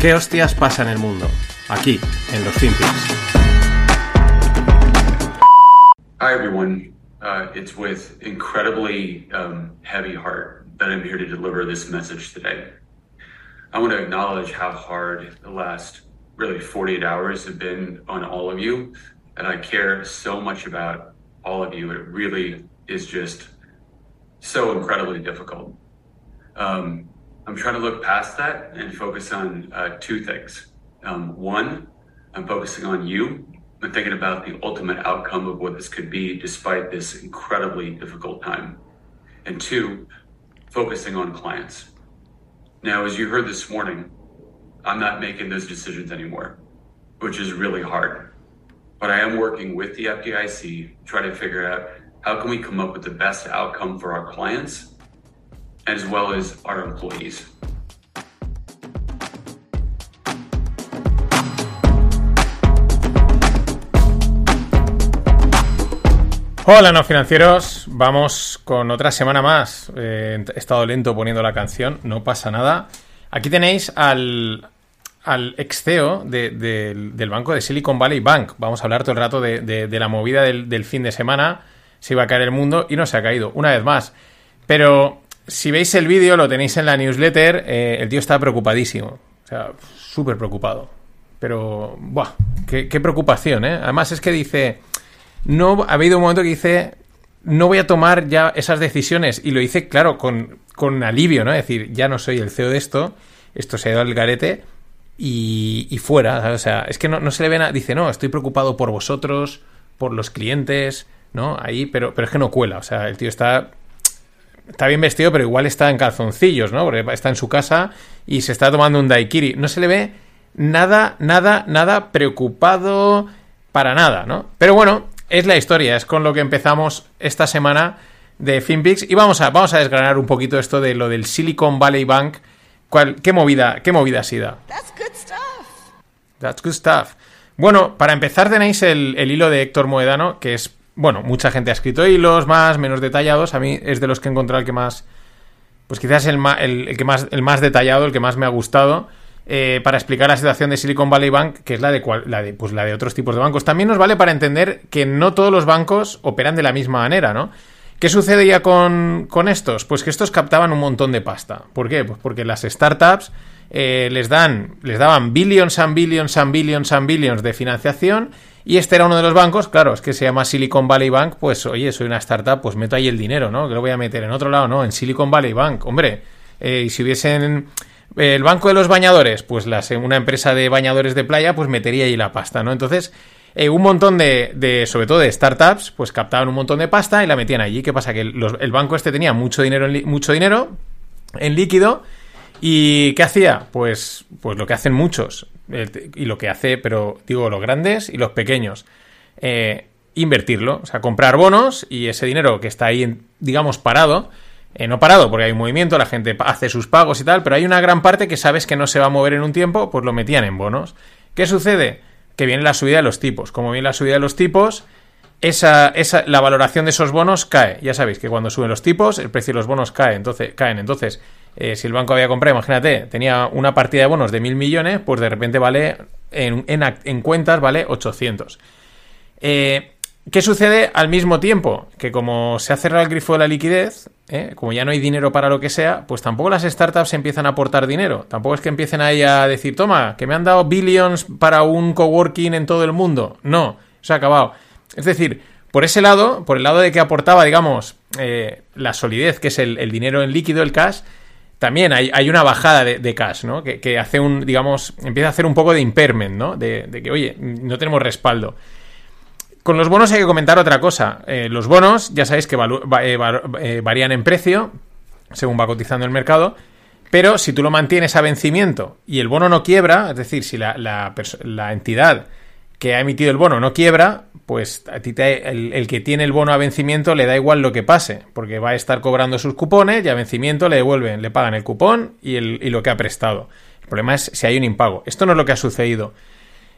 ¿Qué hostias pasa en el mundo? Aquí, en los FinPix. Hi, everyone. Uh, it's with incredibly um, heavy heart that I'm here to deliver this message today. I want to acknowledge how hard the last really 48 hours have been on all of you. And I care so much about all of you. It really is just so incredibly difficult. Um, I'm trying to look past that and focus on uh, two things. Um, one, I'm focusing on you and thinking about the ultimate outcome of what this could be despite this incredibly difficult time. And two, focusing on clients. Now, as you heard this morning, I'm not making those decisions anymore, which is really hard. But I am working with the FDIC to try to figure out how can we come up with the best outcome for our clients as well as our employees. Hola, no financieros. Vamos con otra semana más. Eh, he estado lento poniendo la canción, no pasa nada. Aquí tenéis al, al ex CEO de- de- del banco de Silicon Valley Bank. Vamos a hablar todo el rato de, la movida del fin de semana. Se iba a caer el mundo y no se ha caído, una vez más. Pero si veis el vídeo, lo tenéis en la newsletter, eh, el tío está preocupadísimo. O sea, súper preocupado. Pero, ¡buah! Qué, preocupación, ¿eh? Además es que dice no ha habido un momento que dice no voy a tomar ya esas decisiones y lo hice claro con, con alivio no es decir ya no soy el CEO de esto esto se ha ido al garete y, y fuera ¿sabes? o sea es que no, no se le ve nada dice no estoy preocupado por vosotros por los clientes no ahí pero pero es que no cuela o sea el tío está está bien vestido, pero igual está en calzoncillos, ¿no? Porque está en su casa y se está tomando un daiquiri. No se le ve nada, nada, nada preocupado para nada, ¿no? Pero bueno, es la historia, es con lo que empezamos esta semana de FinPix y vamos a, vamos a desgranar un poquito esto de lo del Silicon Valley Bank. ¿Cuál, qué movida, qué movida ha sido? That's good stuff. That's good stuff. Bueno, para empezar tenéis el, el hilo de Héctor Moedano, que es, bueno, mucha gente ha escrito hilos más, menos detallados. A mí es de los que he encontrado el que más, pues quizás el, ma- el, que más, el más detallado, el que más me ha gustado, eh, para explicar la situación de Silicon Valley Bank, que es la de, cual- la de, pues la de otros tipos de bancos. También nos vale para entender que no todos los bancos operan de la misma manera, ¿no? ¿Qué sucedía con, con estos? Pues que estos captaban un montón de pasta. ¿Por qué? Pues porque las startups eh, les dan, les daban billions and billions and billions and billions de financiación y este era uno de los bancos, claro, es que se llama Silicon Valley Bank, pues oye, soy una startup, pues meto ahí el dinero, ¿no? Que lo voy a meter en otro lado, no, en Silicon Valley Bank, hombre. Eh, y si hubiesen eh, el banco de los bañadores, pues las, una empresa de bañadores de playa, pues metería ahí la pasta, ¿no? Entonces, eh, un montón de, de, sobre todo de startups, pues captaban un montón de pasta y la metían allí. ¿Qué pasa? Que los- el banco este tenía mucho dinero, en, mucho dinero en líquido ¿Y qué hacía? Pues, pues lo que hacen muchos. eh, Y lo que hace, pero digo, los grandes y los pequeños. eh, invertirlo. O sea, comprar bonos y ese dinero que está ahí, digamos, parado. eh, no parado porque hay un movimiento, la gente hace sus pagos y tal, pero hay una gran parte que sabes que no se va a mover en un tiempo, pues lo metían en bonos. ¿Qué sucede? Que viene la subida de los tipos. Como viene la subida de los tipos, esa, esa, la valoración de esos bonos cae. Ya sabéis que cuando suben los tipos, el precio de los bonos cae, entonces, caen. Entonces, eh, si el banco había comprado, imagínate, tenía una partida de bonos de mil millones, pues de repente vale, en, en, cuentas, vale 800. Eh, ¿Qué sucede al mismo tiempo? Que como se ha cerrado el grifo de la liquidez, ¿eh? como ya no hay dinero para lo que sea, pues tampoco las startups empiezan a aportar dinero. Tampoco es que empiecen ahí a decir, toma, que me han dado billions para un coworking en todo el mundo. No, se ha acabado. Es decir, por ese lado, por el lado de que aportaba, digamos, la solidez, que es el dinero en líquido, el cash, también hay, hay una bajada de, de cash, ¿no? Que, que hace un, digamos, empieza a hacer un poco de impairment, ¿no? De, de que, oye, no tenemos respaldo. Con los bonos hay que comentar otra cosa. Eh, los bonos, ya sabéis que eh, eh, varían en precio según va cotizando el mercado, pero si tú lo mantienes a vencimiento y el bono no quiebra, es decir, si la, la entidad que ha emitido el bono no quiebra, pues a ti te- el, el que tiene el bono a vencimiento le da igual lo que pase, porque va a estar cobrando sus cupones y a vencimiento le devuelven, le pagan el cupón y, el- y lo que ha prestado. El problema es si hay un impago. Esto no es lo que ha sucedido.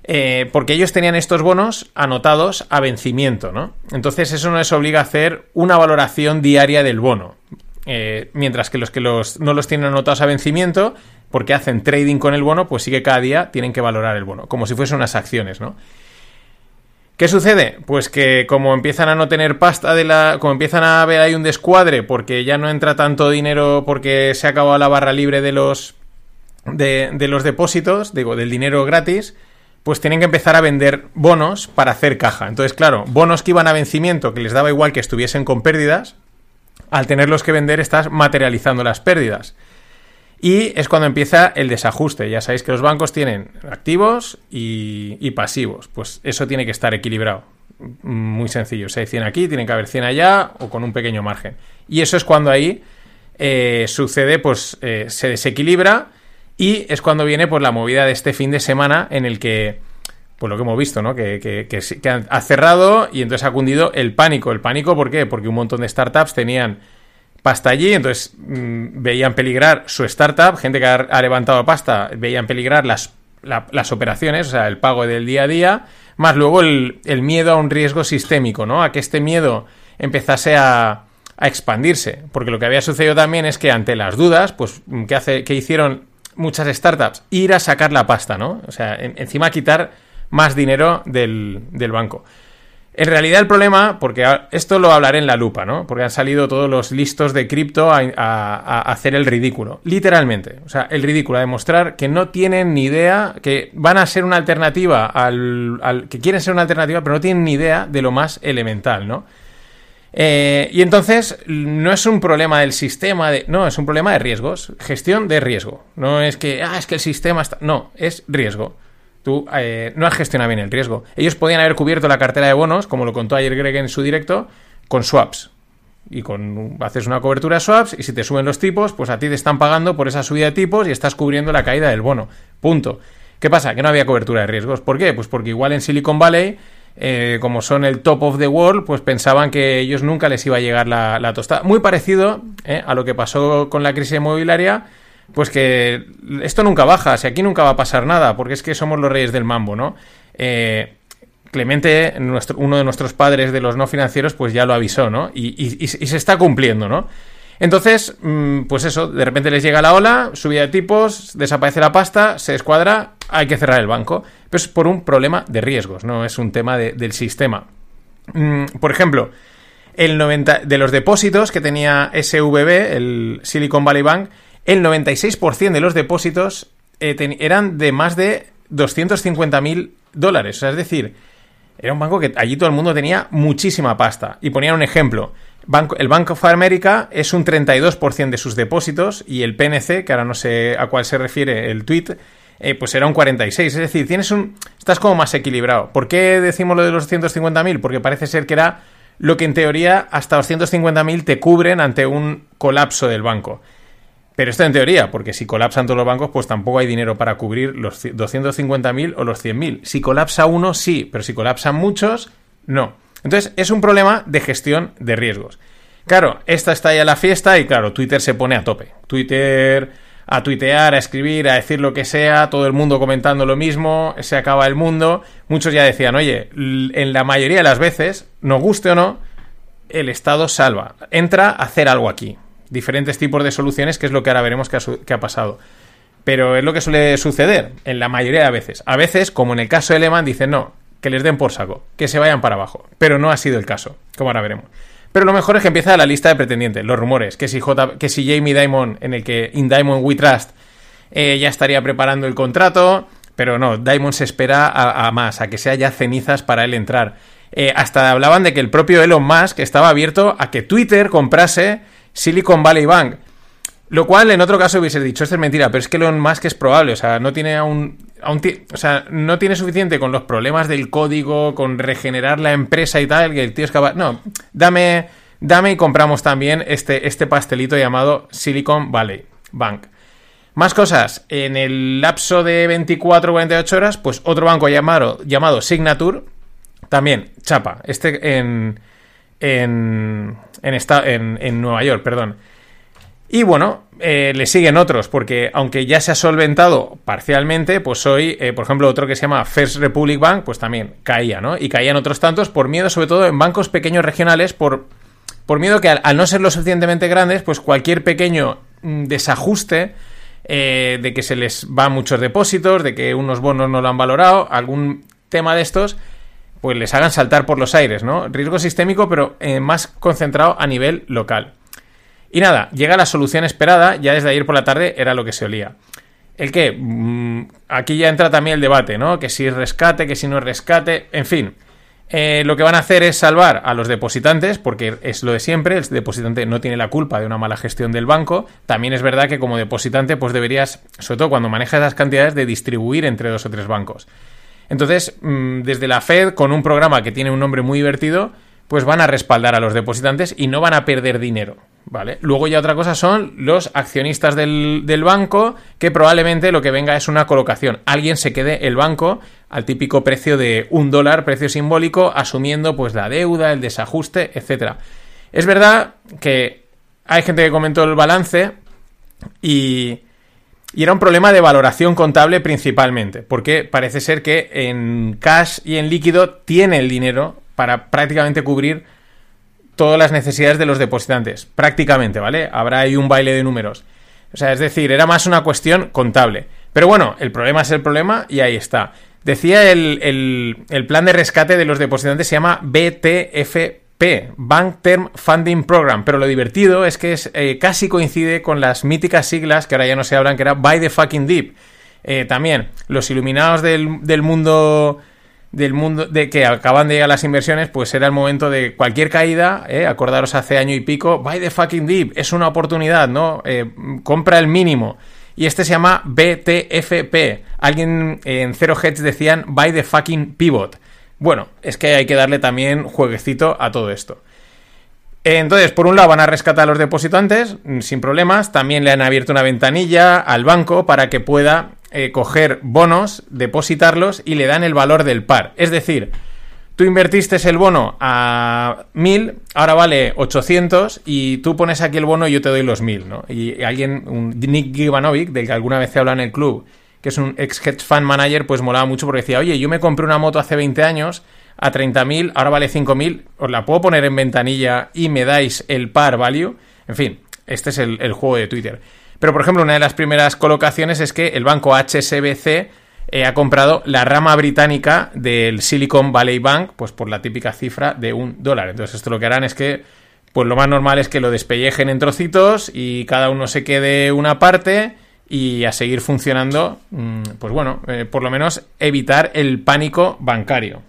Eh, porque ellos tenían estos bonos anotados a vencimiento, ¿no? Entonces eso no les obliga a hacer una valoración diaria del bono. Eh, mientras que los que los, no los tienen anotados a vencimiento, porque hacen trading con el bono, pues sí que cada día tienen que valorar el bono, como si fuesen unas acciones, ¿no? ¿Qué sucede? Pues que como empiezan a no tener pasta de la. como empiezan a ver ahí un descuadre porque ya no entra tanto dinero porque se ha acabado la barra libre de los. de, de los depósitos, digo, del dinero gratis, pues tienen que empezar a vender bonos para hacer caja. Entonces, claro, bonos que iban a vencimiento, que les daba igual que estuviesen con pérdidas, al tenerlos que vender estás materializando las pérdidas. Y es cuando empieza el desajuste. Ya sabéis que los bancos tienen activos y, pasivos. Pues eso tiene que estar equilibrado. Muy sencillo. Si hay 100 aquí, tiene que haber 100 allá o con un pequeño margen. Y eso es cuando ahí eh, sucede, pues eh, se desequilibra y es cuando viene pues la movida de este fin de semana en el que, pues lo que hemos visto, ¿no? Que, ha cerrado y entonces ha cundido el pánico. ¿El pánico por qué? Porque un montón de startups tenían pasta allí, entonces mm, veían peligrar su startup, gente que ha, levantado pasta, veían peligrar las, operaciones, o sea, el pago del día a día, más luego el, miedo a un riesgo sistémico, ¿no? A que este miedo empezase a, expandirse, porque lo que había sucedido también es que ante las dudas, pues, ¿qué, hace, qué hicieron muchas startups? Ir a sacar la pasta, ¿no? O sea, encima quitar más dinero del, del banco. En realidad el problema, porque esto lo hablaré en la lupa, ¿no? Porque han salido todos los listos de cripto a, hacer el ridículo. Literalmente. O sea, el ridículo, a demostrar que no tienen ni idea, que van a ser una alternativa al, que quieren ser una alternativa, pero no tienen ni idea de lo más elemental, ¿no? Eh, y entonces no es un problema del sistema de. No, es un problema de riesgos. Gestión de riesgo. No es que. Ah, es que el sistema está. No, es riesgo. Tú eh, no has gestionado bien el riesgo. Ellos podían haber cubierto la cartera de bonos, como lo contó ayer Greg en su directo, con swaps. Y con haces una cobertura de swaps y si te suben los tipos, pues a ti te están pagando por esa subida de tipos y estás cubriendo la caída del bono. Punto. ¿Qué pasa? Que no había cobertura de riesgos. ¿Por qué? Pues porque igual en Silicon Valley, eh, como son el top of the world, pues pensaban que ellos nunca les iba a llegar la, tostada. Muy parecido eh, a lo que pasó con la crisis inmobiliaria pues que esto nunca baja, si aquí nunca va a pasar nada, porque es que somos los reyes del mambo, ¿no? Eh, Clemente, uno de nuestros padres de los no financieros, pues ya lo avisó, ¿no? Y, se está cumpliendo, ¿no? Entonces, mm, pues eso, de repente les llega la ola, subida de tipos, desaparece la pasta, se escuadra, hay que cerrar el banco. Pero es por un problema de riesgos, no es un tema del sistema. Mm, por ejemplo, el 90 de los depósitos que tenía SVB, el Silicon Valley Bank, el 96% de los depósitos eh, eran de más de 250.000 dólares. Es decir, era un banco que allí todo el mundo tenía muchísima pasta. Y ponían un ejemplo. el Bank of America es un 32% de sus depósitos y el PNC, que ahora no sé a cuál se refiere el tweet, eh, pues era un 46. Es decir, tienes un, estás como más equilibrado. ¿Por qué decimos lo de los 250.000? Porque parece ser que era lo que en teoría hasta 250.000 te cubren ante un colapso del banco. Pero esto en teoría, porque si colapsan todos los bancos, pues tampoco hay dinero para cubrir los 250.000 o los 100.000. Si colapsa uno, sí, pero si colapsan muchos, no. Entonces, es un problema de gestión de riesgos. Claro, esta está ya la fiesta y claro, Twitter se pone a tope. Twitter a tuitear, a escribir, a decir lo que sea, todo el mundo comentando lo mismo, se acaba el mundo. Muchos ya decían, oye, en la mayoría de las veces, nos guste o no, el Estado salva, entra a hacer algo aquí diferentes tipos de soluciones, que es lo que ahora veremos que ha, pasado. Pero es lo que suele suceder en la mayoría de veces. A veces, como en el caso de Lehman, dicen no, que les den por saco, que se vayan para abajo. Pero no ha sido el caso, como ahora veremos. Pero lo mejor es que empieza la lista de pretendientes, los rumores, que si, J, que si Jamie Dimon, en el que In Diamond We Trust, eh, ya estaría preparando el contrato, pero no, Diamond se espera a, más, a que sea ya cenizas para él entrar. Eh, hasta hablaban de que el propio Elon Musk estaba abierto a que Twitter comprase Silicon Valley Bank. Lo cual en otro caso hubiese dicho, esto es mentira, pero es que Elon Musk es probable, o sea, no tiene aún, o sea, no tiene suficiente con los problemas del código, con regenerar la empresa y tal, que el tío es capaz, no, dame, dame y compramos también este, este pastelito llamado Silicon Valley Bank. Más cosas, en el lapso de 24-48 horas, pues otro banco llamado, llamado Signature, también, chapa, este en, en, en, en, Nueva York, perdón. Y bueno, eh, le siguen otros, porque aunque ya se ha solventado parcialmente, pues hoy, eh, por ejemplo, otro que se llama First Republic Bank, pues también caía, ¿no? Y caían otros tantos por miedo, sobre todo en bancos pequeños regionales, por por miedo que al, no ser lo suficientemente grandes, pues cualquier pequeño mm, desajuste eh, de que se les va muchos depósitos, de que unos bonos no lo han valorado, algún tema de estos, pues les hagan saltar por los aires, ¿no? Riesgo sistémico, pero eh, más concentrado a nivel local. Y nada, llega la solución esperada, ya desde ayer por la tarde era lo que se olía. El que, mm, aquí ya entra también el debate, ¿no? Que si es rescate, que si no es rescate, en fin. Eh, lo que van a hacer es salvar a los depositantes, porque es lo de siempre, el depositante no tiene la culpa de una mala gestión del banco. También es verdad que como depositante, pues deberías, sobre todo cuando manejas las cantidades, de distribuir entre dos o tres bancos. Entonces, mm, desde la Fed, con un programa que tiene un nombre muy divertido, pues van a respaldar a los depositantes y no van a perder dinero. ¿Vale? Luego ya otra cosa son los accionistas del, banco, que probablemente lo que venga es una colocación. Alguien se quede el banco al típico precio de un dólar, precio simbólico, asumiendo pues la deuda, el desajuste, etcétera. Es verdad que hay gente que comentó el balance y, y era un problema de valoración contable principalmente, porque parece ser que en cash y en líquido tiene el dinero para prácticamente cubrir todas las necesidades de los depositantes, prácticamente, ¿vale? Habrá ahí un baile de números. O sea, es decir, era más una cuestión contable. Pero bueno, el problema es el problema y ahí está. Decía el, plan de rescate de los depositantes se llama BTFP, Bank Term Funding Program, pero lo divertido es que es, eh, casi coincide con las míticas siglas que ahora ya no se hablan, que era Buy the Fucking Deep. Eh, también, los iluminados del, mundo del mundo de que acaban de llegar las inversiones, pues era el momento de cualquier caída, ¿eh? acordaros hace año y pico, buy the fucking deep, es una oportunidad, ¿no? Compra el mínimo. Y este se llama BTFP. Alguien en Zero Heads decían buy the fucking pivot. Bueno, es que hay que darle también jueguecito a todo esto. Entonces, por un lado van a rescatar a los depositantes mm, sin problemas, también le han abierto una ventanilla al banco para que pueda eh, coger bonos, depositarlos y le dan el valor del par. Es decir, tú invertiste el bono a 1000, ahora vale 800 y tú pones aquí el bono y yo te doy los 1000, ¿no? Y alguien, un Nick Givanovic, del que alguna vez se habla en el club, que es un ex hedge fund manager, pues molaba mucho porque decía, oye, yo me compré una moto hace 20 años a 30.000, ahora vale 5.000, os la puedo poner en ventanilla y me dais el par value. En fin, este es el juego de Twitter. Pero, por ejemplo, una de las primeras colocaciones es que el banco HSBC eh, ha comprado la rama británica del Silicon Valley Bank, pues por la típica cifra de un dólar. Entonces, esto lo que harán es que, pues lo más normal es que lo despellejen en trocitos y cada uno se quede una parte y a seguir funcionando, mm, pues bueno, eh, por lo menos evitar el pánico bancario.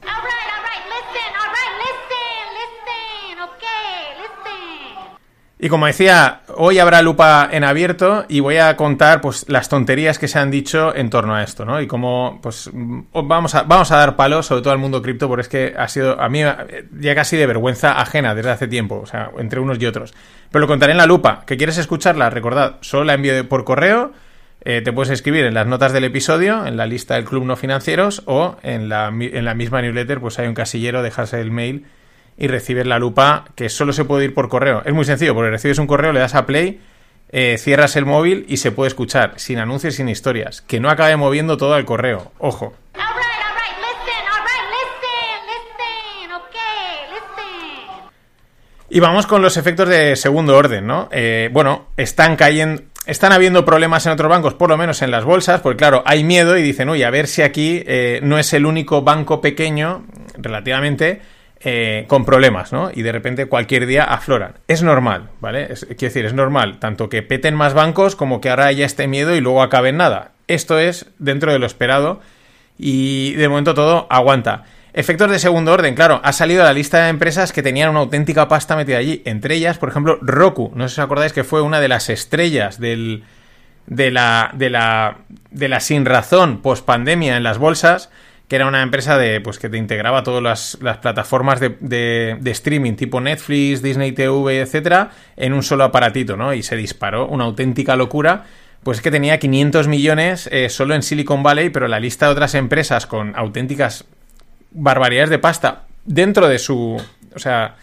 Y como decía, hoy habrá lupa en abierto y voy a contar pues las tonterías que se han dicho en torno a esto, ¿no? Y cómo pues vamos a, vamos a dar palos sobre todo al mundo cripto porque es que ha sido a mí ya casi de vergüenza ajena desde hace tiempo, o sea, entre unos y otros. Pero lo contaré en la lupa. ¿Que quieres escucharla? Recordad, solo la envío por correo. Eh, te puedes escribir en las notas del episodio, en la lista del Club No Financieros o en la, en la misma newsletter, pues hay un casillero, dejas el mail y recibes la lupa que solo se puede ir por correo. Es muy sencillo, porque recibes un correo, le das a play, eh, cierras el móvil y se puede escuchar, sin anuncios, sin historias. Que no acabe moviendo todo el correo. Ojo. Y vamos con los efectos de segundo orden, ¿no? Eh, bueno, están cayendo, están habiendo problemas en otros bancos, por lo menos en las bolsas, porque claro, hay miedo y dicen, uy, a ver si aquí eh, no es el único banco pequeño, relativamente, eh, con problemas, ¿no? Y de repente cualquier día afloran. Es normal, ¿vale? quiero decir, es normal, tanto que peten más bancos como que ahora haya este miedo y luego acabe en nada. Esto es dentro de lo esperado y de momento todo aguanta. Efectos de segundo orden, claro, ha salido la lista de empresas que tenían una auténtica pasta metida allí. Entre ellas, por ejemplo, Roku. No sé si os acordáis que fue una de las estrellas del, de, la, de, la, de la sin razón post pandemia en las bolsas que era una empresa de, pues, que te integraba todas las, plataformas de, streaming tipo Netflix, Disney TV, etcétera, en un solo aparatito, ¿no? Y se disparó una auténtica locura. Pues que tenía 500 millones eh, solo en Silicon Valley, pero la lista de otras empresas con auténticas barbaridades de pasta dentro de su. O sea,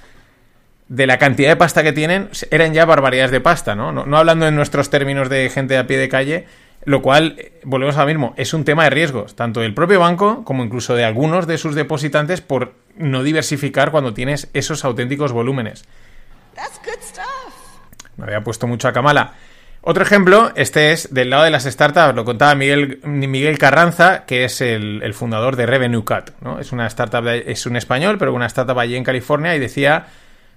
de la cantidad de pasta que tienen, eran ya barbaridades de pasta, ¿no? No, no hablando en nuestros términos de gente a pie de calle, lo cual, volvemos a lo mismo, es un tema de riesgos, tanto del propio banco como incluso de algunos de sus depositantes por no diversificar cuando tienes esos auténticos volúmenes. Me había puesto mucho a Kamala. Otro ejemplo, este es del lado de las startups, lo contaba Miguel, Miguel Carranza, que es el, fundador de Revenue Cut, ¿no? Es una startup, es un español, pero una startup allí en California y decía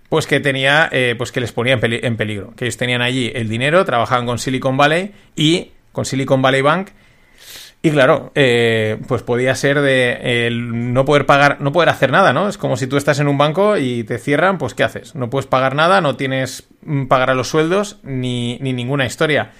pues que tenía, eh, pues que les ponía en, peligro, que ellos tenían allí el dinero, trabajaban con Silicon Valley y con Silicon Valley Bank y claro, eh, pues podía ser de no poder pagar, no poder hacer nada, ¿no? Es como si tú estás en un banco y te cierran, pues ¿qué haces? No puedes pagar nada, no tienes mm, pagar a los sueldos ni, ninguna historia.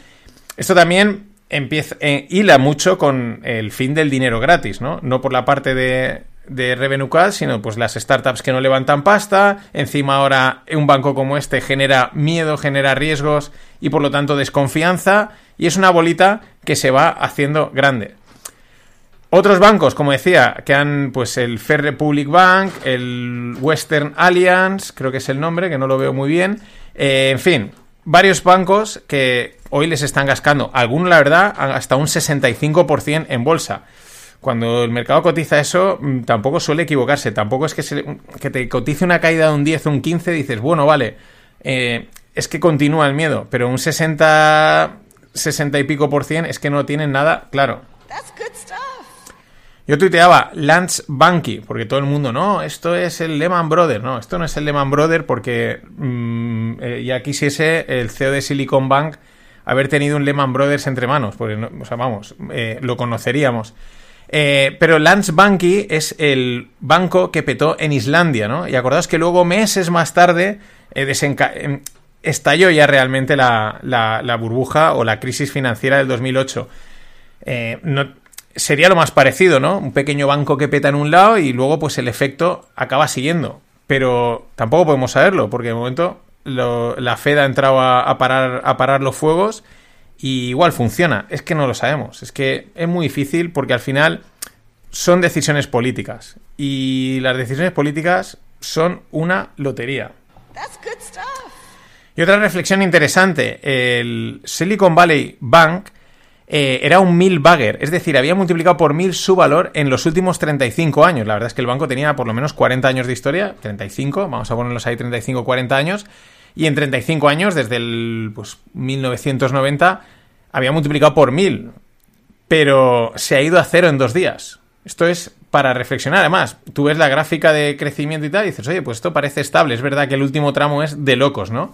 Esto también empieza, eh, hila mucho con el fin del dinero gratis, ¿no? No por la parte de, de revenue sino pues las startups que no levantan pasta, encima ahora un banco como este genera miedo, genera riesgos y por lo tanto desconfianza y es una bolita que se va haciendo grande. Otros bancos, como decía, que han pues el Fair Republic Bank, el Western Alliance, creo que es el nombre, que no lo veo muy bien. Eh, en fin, varios bancos que hoy les están gascando, algunos la verdad, hasta un 65% en bolsa. Cuando el mercado cotiza eso, mm, tampoco suele equivocarse. Tampoco es que, que te cotice una caída de un 10 o un 15, dices, bueno, vale, eh, es que continúa el miedo, pero un 60, 60 y pico por cien es que no tienen nada claro. Yo tuiteaba Lance Banky, porque todo el mundo, no, esto es el Lehman Brothers. No, esto no es el Lehman Brothers porque mm, eh, ya quisiese el CEO de Silicon Bank haber tenido un Lehman Brothers entre manos, porque, o sea, vamos, eh, lo conoceríamos. Eh, pero Lance Banky es el banco que petó en Islandia, ¿no? Y acordaos que luego, meses más tarde, em, estalló ya realmente la, la, burbuja o la crisis financiera del 2008. no, sería lo más parecido, ¿no? Un pequeño banco que peta en un lado y luego pues el efecto acaba siguiendo. Pero tampoco podemos saberlo, porque de momento la Fed ha entrado a, parar, a parar los fuegos y igual funciona. Es que no lo sabemos. Es que es muy difícil porque al final son decisiones políticas. Y las decisiones políticas son una lotería. Y otra reflexión interesante, el Silicon Valley Bank eh, era un mil bagger, es decir, había multiplicado por mil su valor en los últimos 35 años. La verdad es que el banco tenía por lo menos 40 años de historia, 35, vamos a ponerlos ahí 35, 40 años, y en 35 años, desde el pues, 1990, había multiplicado por mil, pero se ha ido a cero en dos días. Esto es para reflexionar. Además, tú ves la gráfica de crecimiento y tal, y dices, oye, pues esto parece estable. Es verdad que el último tramo es de locos, ¿no?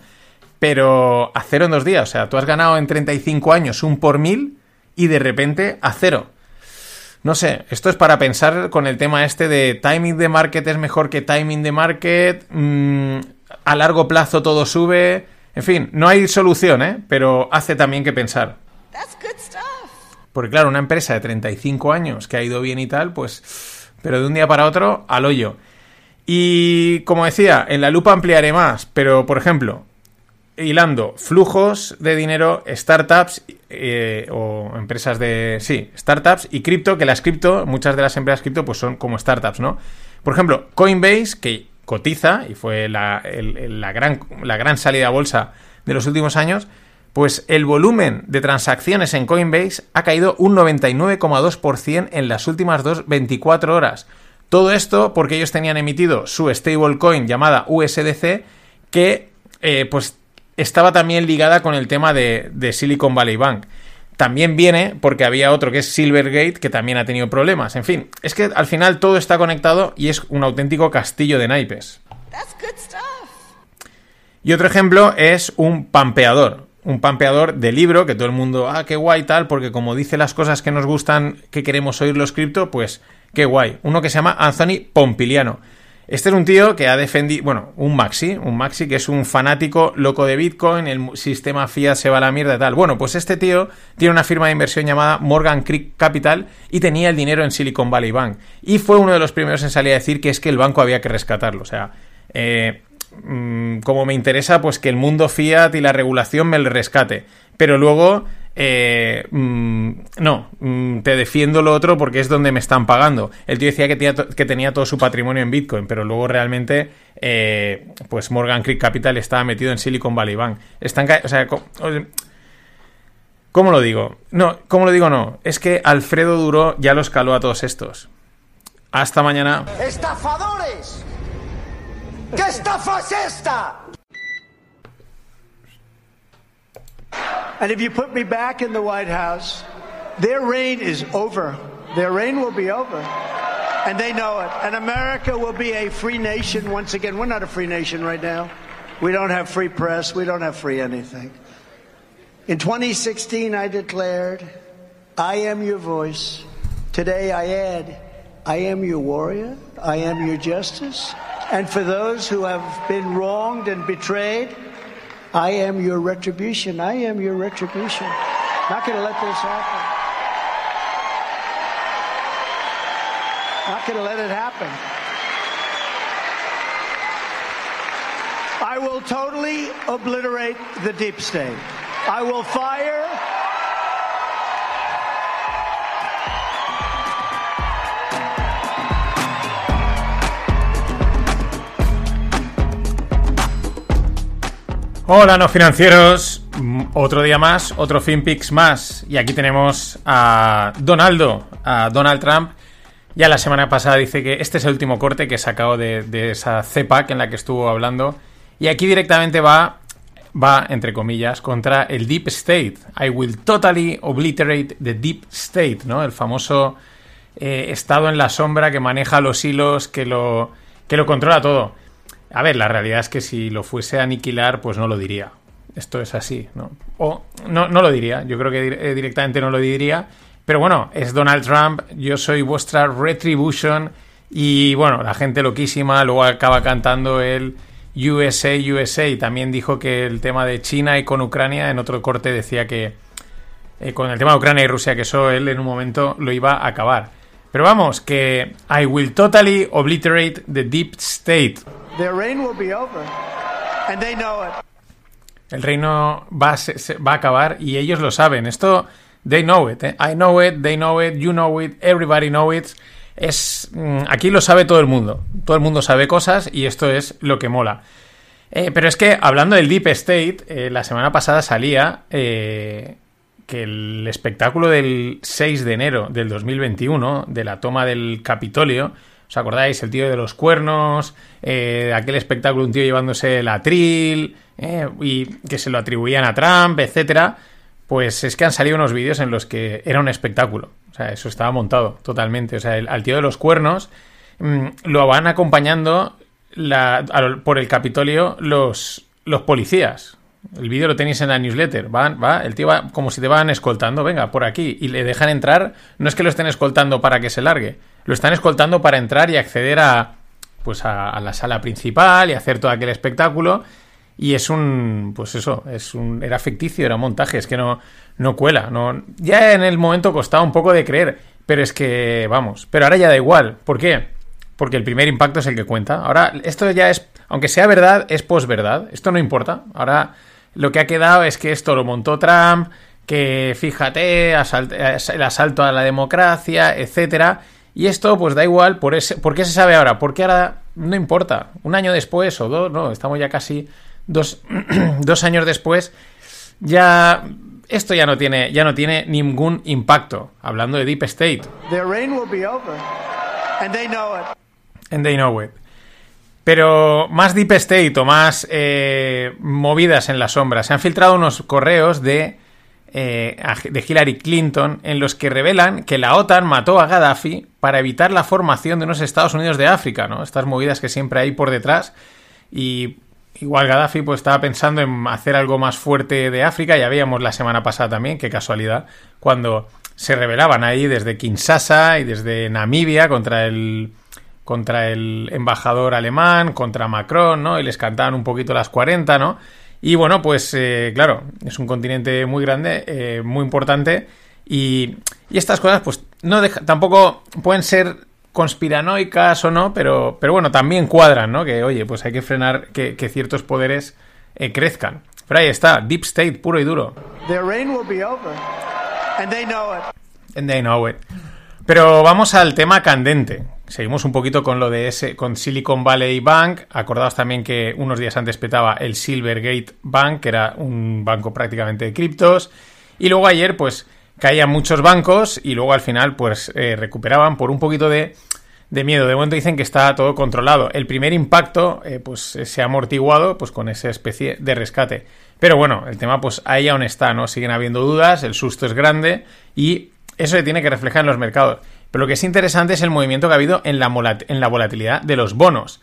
Pero a cero en dos días. O sea, tú has ganado en 35 años un por mil y de repente a cero. No sé, esto es para pensar con el tema este de timing de market es mejor que timing de market, mm, a largo plazo todo sube, en fin, no hay solución, ¿eh? Pero hace también que pensar. Porque claro, una empresa de 35 años que ha ido bien y tal, pues, pero de un día para otro, al hoyo. Y como decía, en la lupa ampliaré más, pero por ejemplo, hilando flujos de dinero, startups eh, o empresas de... Sí, startups y cripto, que las cripto, muchas de las empresas cripto pues son como startups, ¿no? Por ejemplo, Coinbase, que cotiza y fue la, la, gran, la gran salida a bolsa de los últimos años, pues el volumen de transacciones en Coinbase ha caído un 99,2% en las últimas dos 24 horas. Todo esto porque ellos tenían emitido su stablecoin llamada USDC que eh, pues estaba también ligada con el tema de, Silicon Valley Bank. También viene porque había otro que es Silvergate que también ha tenido problemas. En fin, es que al final todo está conectado y es un auténtico castillo de naipes. Y otro ejemplo es un pampeador. Un pampeador de libro que todo el mundo, ah, qué guay tal, porque como dice las cosas que nos gustan, que queremos oír los cripto, pues qué guay. Uno que se llama Anthony Pompiliano. Este es un tío que ha defendido, bueno, un Maxi, un Maxi que es un fanático loco de Bitcoin, el sistema fiat se va a la mierda y tal. Bueno, pues este tío tiene una firma de inversión llamada Morgan Creek Capital y tenía el dinero en Silicon Valley Bank. Y fue uno de los primeros en salir a decir que es que el banco había que rescatarlo. O sea, eh, mm, como me interesa, pues que el mundo fiat y la regulación me le rescate. Pero luego eh, mm, no, mm, te defiendo lo otro porque es donde me están pagando. El tío decía que tenía, que tenía todo su patrimonio en Bitcoin, pero luego realmente, eh, pues Morgan Creek Capital estaba metido en Silicon Valley Bank. Están, ¿cómo lo digo? No, ¿cómo lo digo? No, es que Alfredo Duro ya lo escaló a todos estos. Hasta mañana. ¡Estafadores! ¿Qué estafa es esta? And if you put me back in the White House, their reign is over. Their reign will be over. And they know it. And America will be a free nation once again. We're not a free nation right now. We don't have free press. We don't have free anything. In 2016, I declared, I am your voice. Today, I add, I am your warrior. I am your justice. And for those who have been wronged and betrayed, I am your retribution. I am your retribution. Not going to let this happen. Not going to let it happen. I will totally obliterate the deep state. I will fire. Hola, no financieros. Mm, Otro día más, otro FinPix más. Y aquí tenemos a Donaldo, a Donald Trump. Ya la semana pasada dice que este es el último corte que he sacado de, de esa CEPAC en la que estuvo hablando. Y aquí directamente va, va, entre comillas, contra el Deep State. I will totally obliterate the Deep State, ¿no? El famoso eh, estado en la sombra que maneja los hilos, que lo, que lo controla todo. A ver, la realidad es que si lo fuese a aniquilar, pues no lo diría. Esto es así, ¿no? O no, no lo diría, yo creo que eh, directamente no lo diría. Pero bueno, es Donald Trump, yo soy vuestra retribution y bueno, la gente loquísima, luego acaba cantando el USA, USA y también dijo que el tema de China y con Ucrania, en otro corte decía que eh, con el tema de Ucrania y Rusia, que eso él en un momento lo iba a acabar. Pero vamos, que I will totally obliterate the deep state. Their reign will be over. And they know it. El reino va a, se- se- va a acabar y ellos lo saben. Esto, they know it. ¿eh? I know it, they know it, you know it, everybody know it. Es, mm, aquí lo sabe todo el mundo. Todo el mundo sabe cosas y esto es lo que mola. Eh, pero es que hablando del Deep State, eh, la semana pasada salía eh, que el espectáculo del 6 de enero del 2021, de la toma del Capitolio, ¿os acordáis? El tío de los cuernos, eh, aquel espectáculo, un tío llevándose el atril, eh, y que se lo atribuían a Trump, etcétera. Pues es que han salido unos vídeos en los que era un espectáculo. O sea, eso estaba montado totalmente. O sea, el- al tío de los cuernos mm, lo van acompañando por el Capitolio los, los policías. El vídeo lo tenéis en la newsletter. Van, va, el tío va como si te van escoltando, venga, por aquí. Y le dejan entrar. No es que lo estén escoltando para que se largue. Lo están escoltando para entrar y acceder a, pues a, a la sala principal y hacer todo aquel espectáculo. Y es un, pues eso, es un, era ficticio, era montaje, es que no, no cuela. No, ya en el momento costaba un poco de creer, pero es que, vamos, pero ahora ya da igual. ¿Por qué? Porque el primer impacto es el que cuenta. Ahora, esto ya es, aunque sea verdad, es posverdad. Esto no importa. Ahora, lo que ha quedado es que esto lo montó Trump, que fíjate, asalt- el asalto a la democracia, etcétera. Y esto, pues da igual, por, ese, ¿por qué se sabe ahora? Porque ahora no importa. Un año después o dos, no, estamos ya casi dos, dos años después. Ya. Esto ya no tiene, ya no tiene ningún impacto. Hablando de Deep State. Their reign will be over. And they know it. And they know it. Pero más Deep State o más eh, movidas en la sombra. Se han filtrado unos correos de, eh, de Hillary Clinton en los que revelan que la OTAN mató a Gaddafi para evitar la formación de unos Estados Unidos de África, ¿no? Estas movidas que siempre hay por detrás. Y igual Gaddafi pues estaba pensando en hacer algo más fuerte de África. Ya veíamos la semana pasada también, qué casualidad, cuando se rebelaban ahí desde Kinshasa y desde Namibia contra el contra el embajador alemán, contra Macron, ¿no? Y les cantaban un poquito las 40, ¿no? Y bueno, pues eh, claro, es un continente muy grande, eh, muy importante, y, y, estas cosas, pues no deja, tampoco pueden ser conspiranoicas o no, pero, pero bueno, también cuadran, ¿no? Que oye, pues hay que frenar que, que ciertos poderes eh, crezcan. Pero ahí está, Deep State puro y duro. Their reign will be over. And they know it. And they know it. Pero vamos al tema candente. Seguimos un poquito con lo de ese, con Silicon Valley Bank. Acordaos también que unos días antes petaba el Silvergate Bank, que era un banco prácticamente de criptos. Y luego ayer, pues, caían muchos bancos y luego al final, pues, eh, recuperaban por un poquito de, miedo. De momento dicen que está todo controlado. El primer impacto, eh, pues, se ha amortiguado, pues, con esa especie de rescate. Pero bueno, el tema pues ahí aún está, ¿no? Siguen habiendo dudas, el susto es grande y eso se tiene que reflejar en los mercados. Pero lo que es interesante es el movimiento que ha habido en la, volatilidad de los bonos,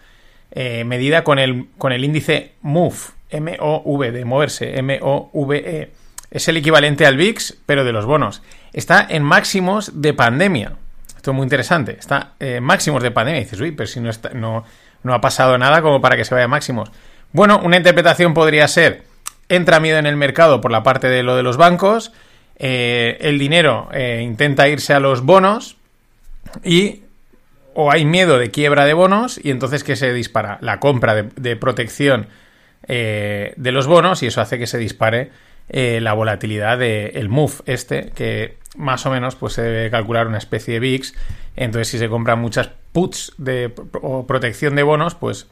eh, medida con el, índice MOVE, M-O-V, de moverse, M-O-V-E. Es el equivalente al VIX, pero de los bonos. Está en máximos de pandemia. Esto es muy interesante. Está en máximos de pandemia. Dices, uy, pero si no, no ha pasado nada como para que se vaya a máximos. Bueno, una interpretación podría ser, entra miedo en el mercado por la parte de lo de los bancos, eh, el dinero eh, intenta irse a los bonos y o hay miedo de quiebra de bonos y entonces que se dispara la compra de, protección eh, de los bonos y eso hace que se dispare la volatilidad del MUF este que más o menos pues se debe calcular una especie de VIX. Entonces si se compran muchas puts de o protección de bonos pues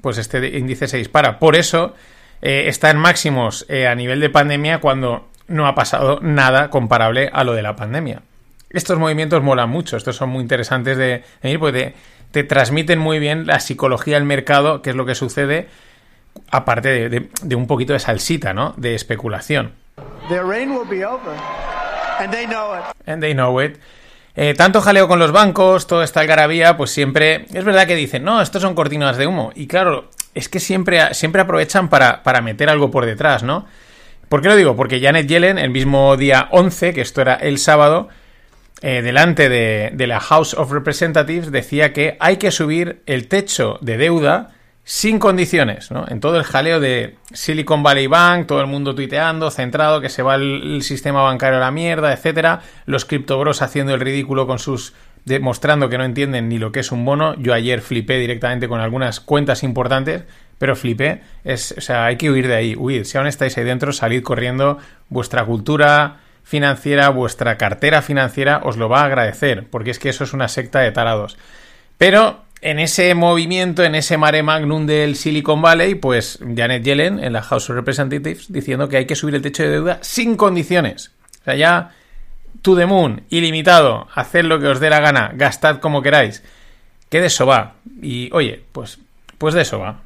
pues este índice se dispara. Por eso está en máximos a nivel de pandemia cuando no ha pasado nada comparable a lo de la pandemia. Estos movimientos molan mucho, estos son muy interesantes de venir porque te, transmiten muy bien la psicología del mercado, que es lo que sucede, aparte de, un poquito de salsita, ¿no? De especulación. And they know it. Eh, tanto jaleo con los bancos, toda esta algarabía, pues siempre. Es verdad que dicen, no, estos son cortinas de humo. Y claro, es que siempre, siempre aprovechan para, para meter algo por detrás, ¿no? ¿Por qué lo digo? Porque Janet Yellen, el mismo día 11, que esto era el sábado, eh, delante de, la House of Representatives, decía que hay que subir el techo de deuda sin condiciones, ¿no? En todo el jaleo de Silicon Valley Bank, todo el mundo tuiteando, centrado, que se va el, sistema bancario a la mierda, etcétera, los criptobros haciendo el ridículo con sus demostrando que no entienden ni lo que es un bono. Yo ayer flipé directamente con algunas cuentas importantes pero flipé. Es, o sea, hay que huir de ahí. Huid. Si aún estáis ahí dentro, salid corriendo. Vuestra cultura financiera, vuestra cartera financiera os lo va a agradecer, porque es que eso es una secta de tarados. Pero en ese movimiento, en ese mare magnum del Silicon Valley, pues Janet Yellen en la House of Representatives diciendo que hay que subir el techo de deuda sin condiciones. O sea, ya to the moon, ilimitado, haced lo que os dé la gana, gastad como queráis. Que de eso va. Y oye, pues, pues de eso va.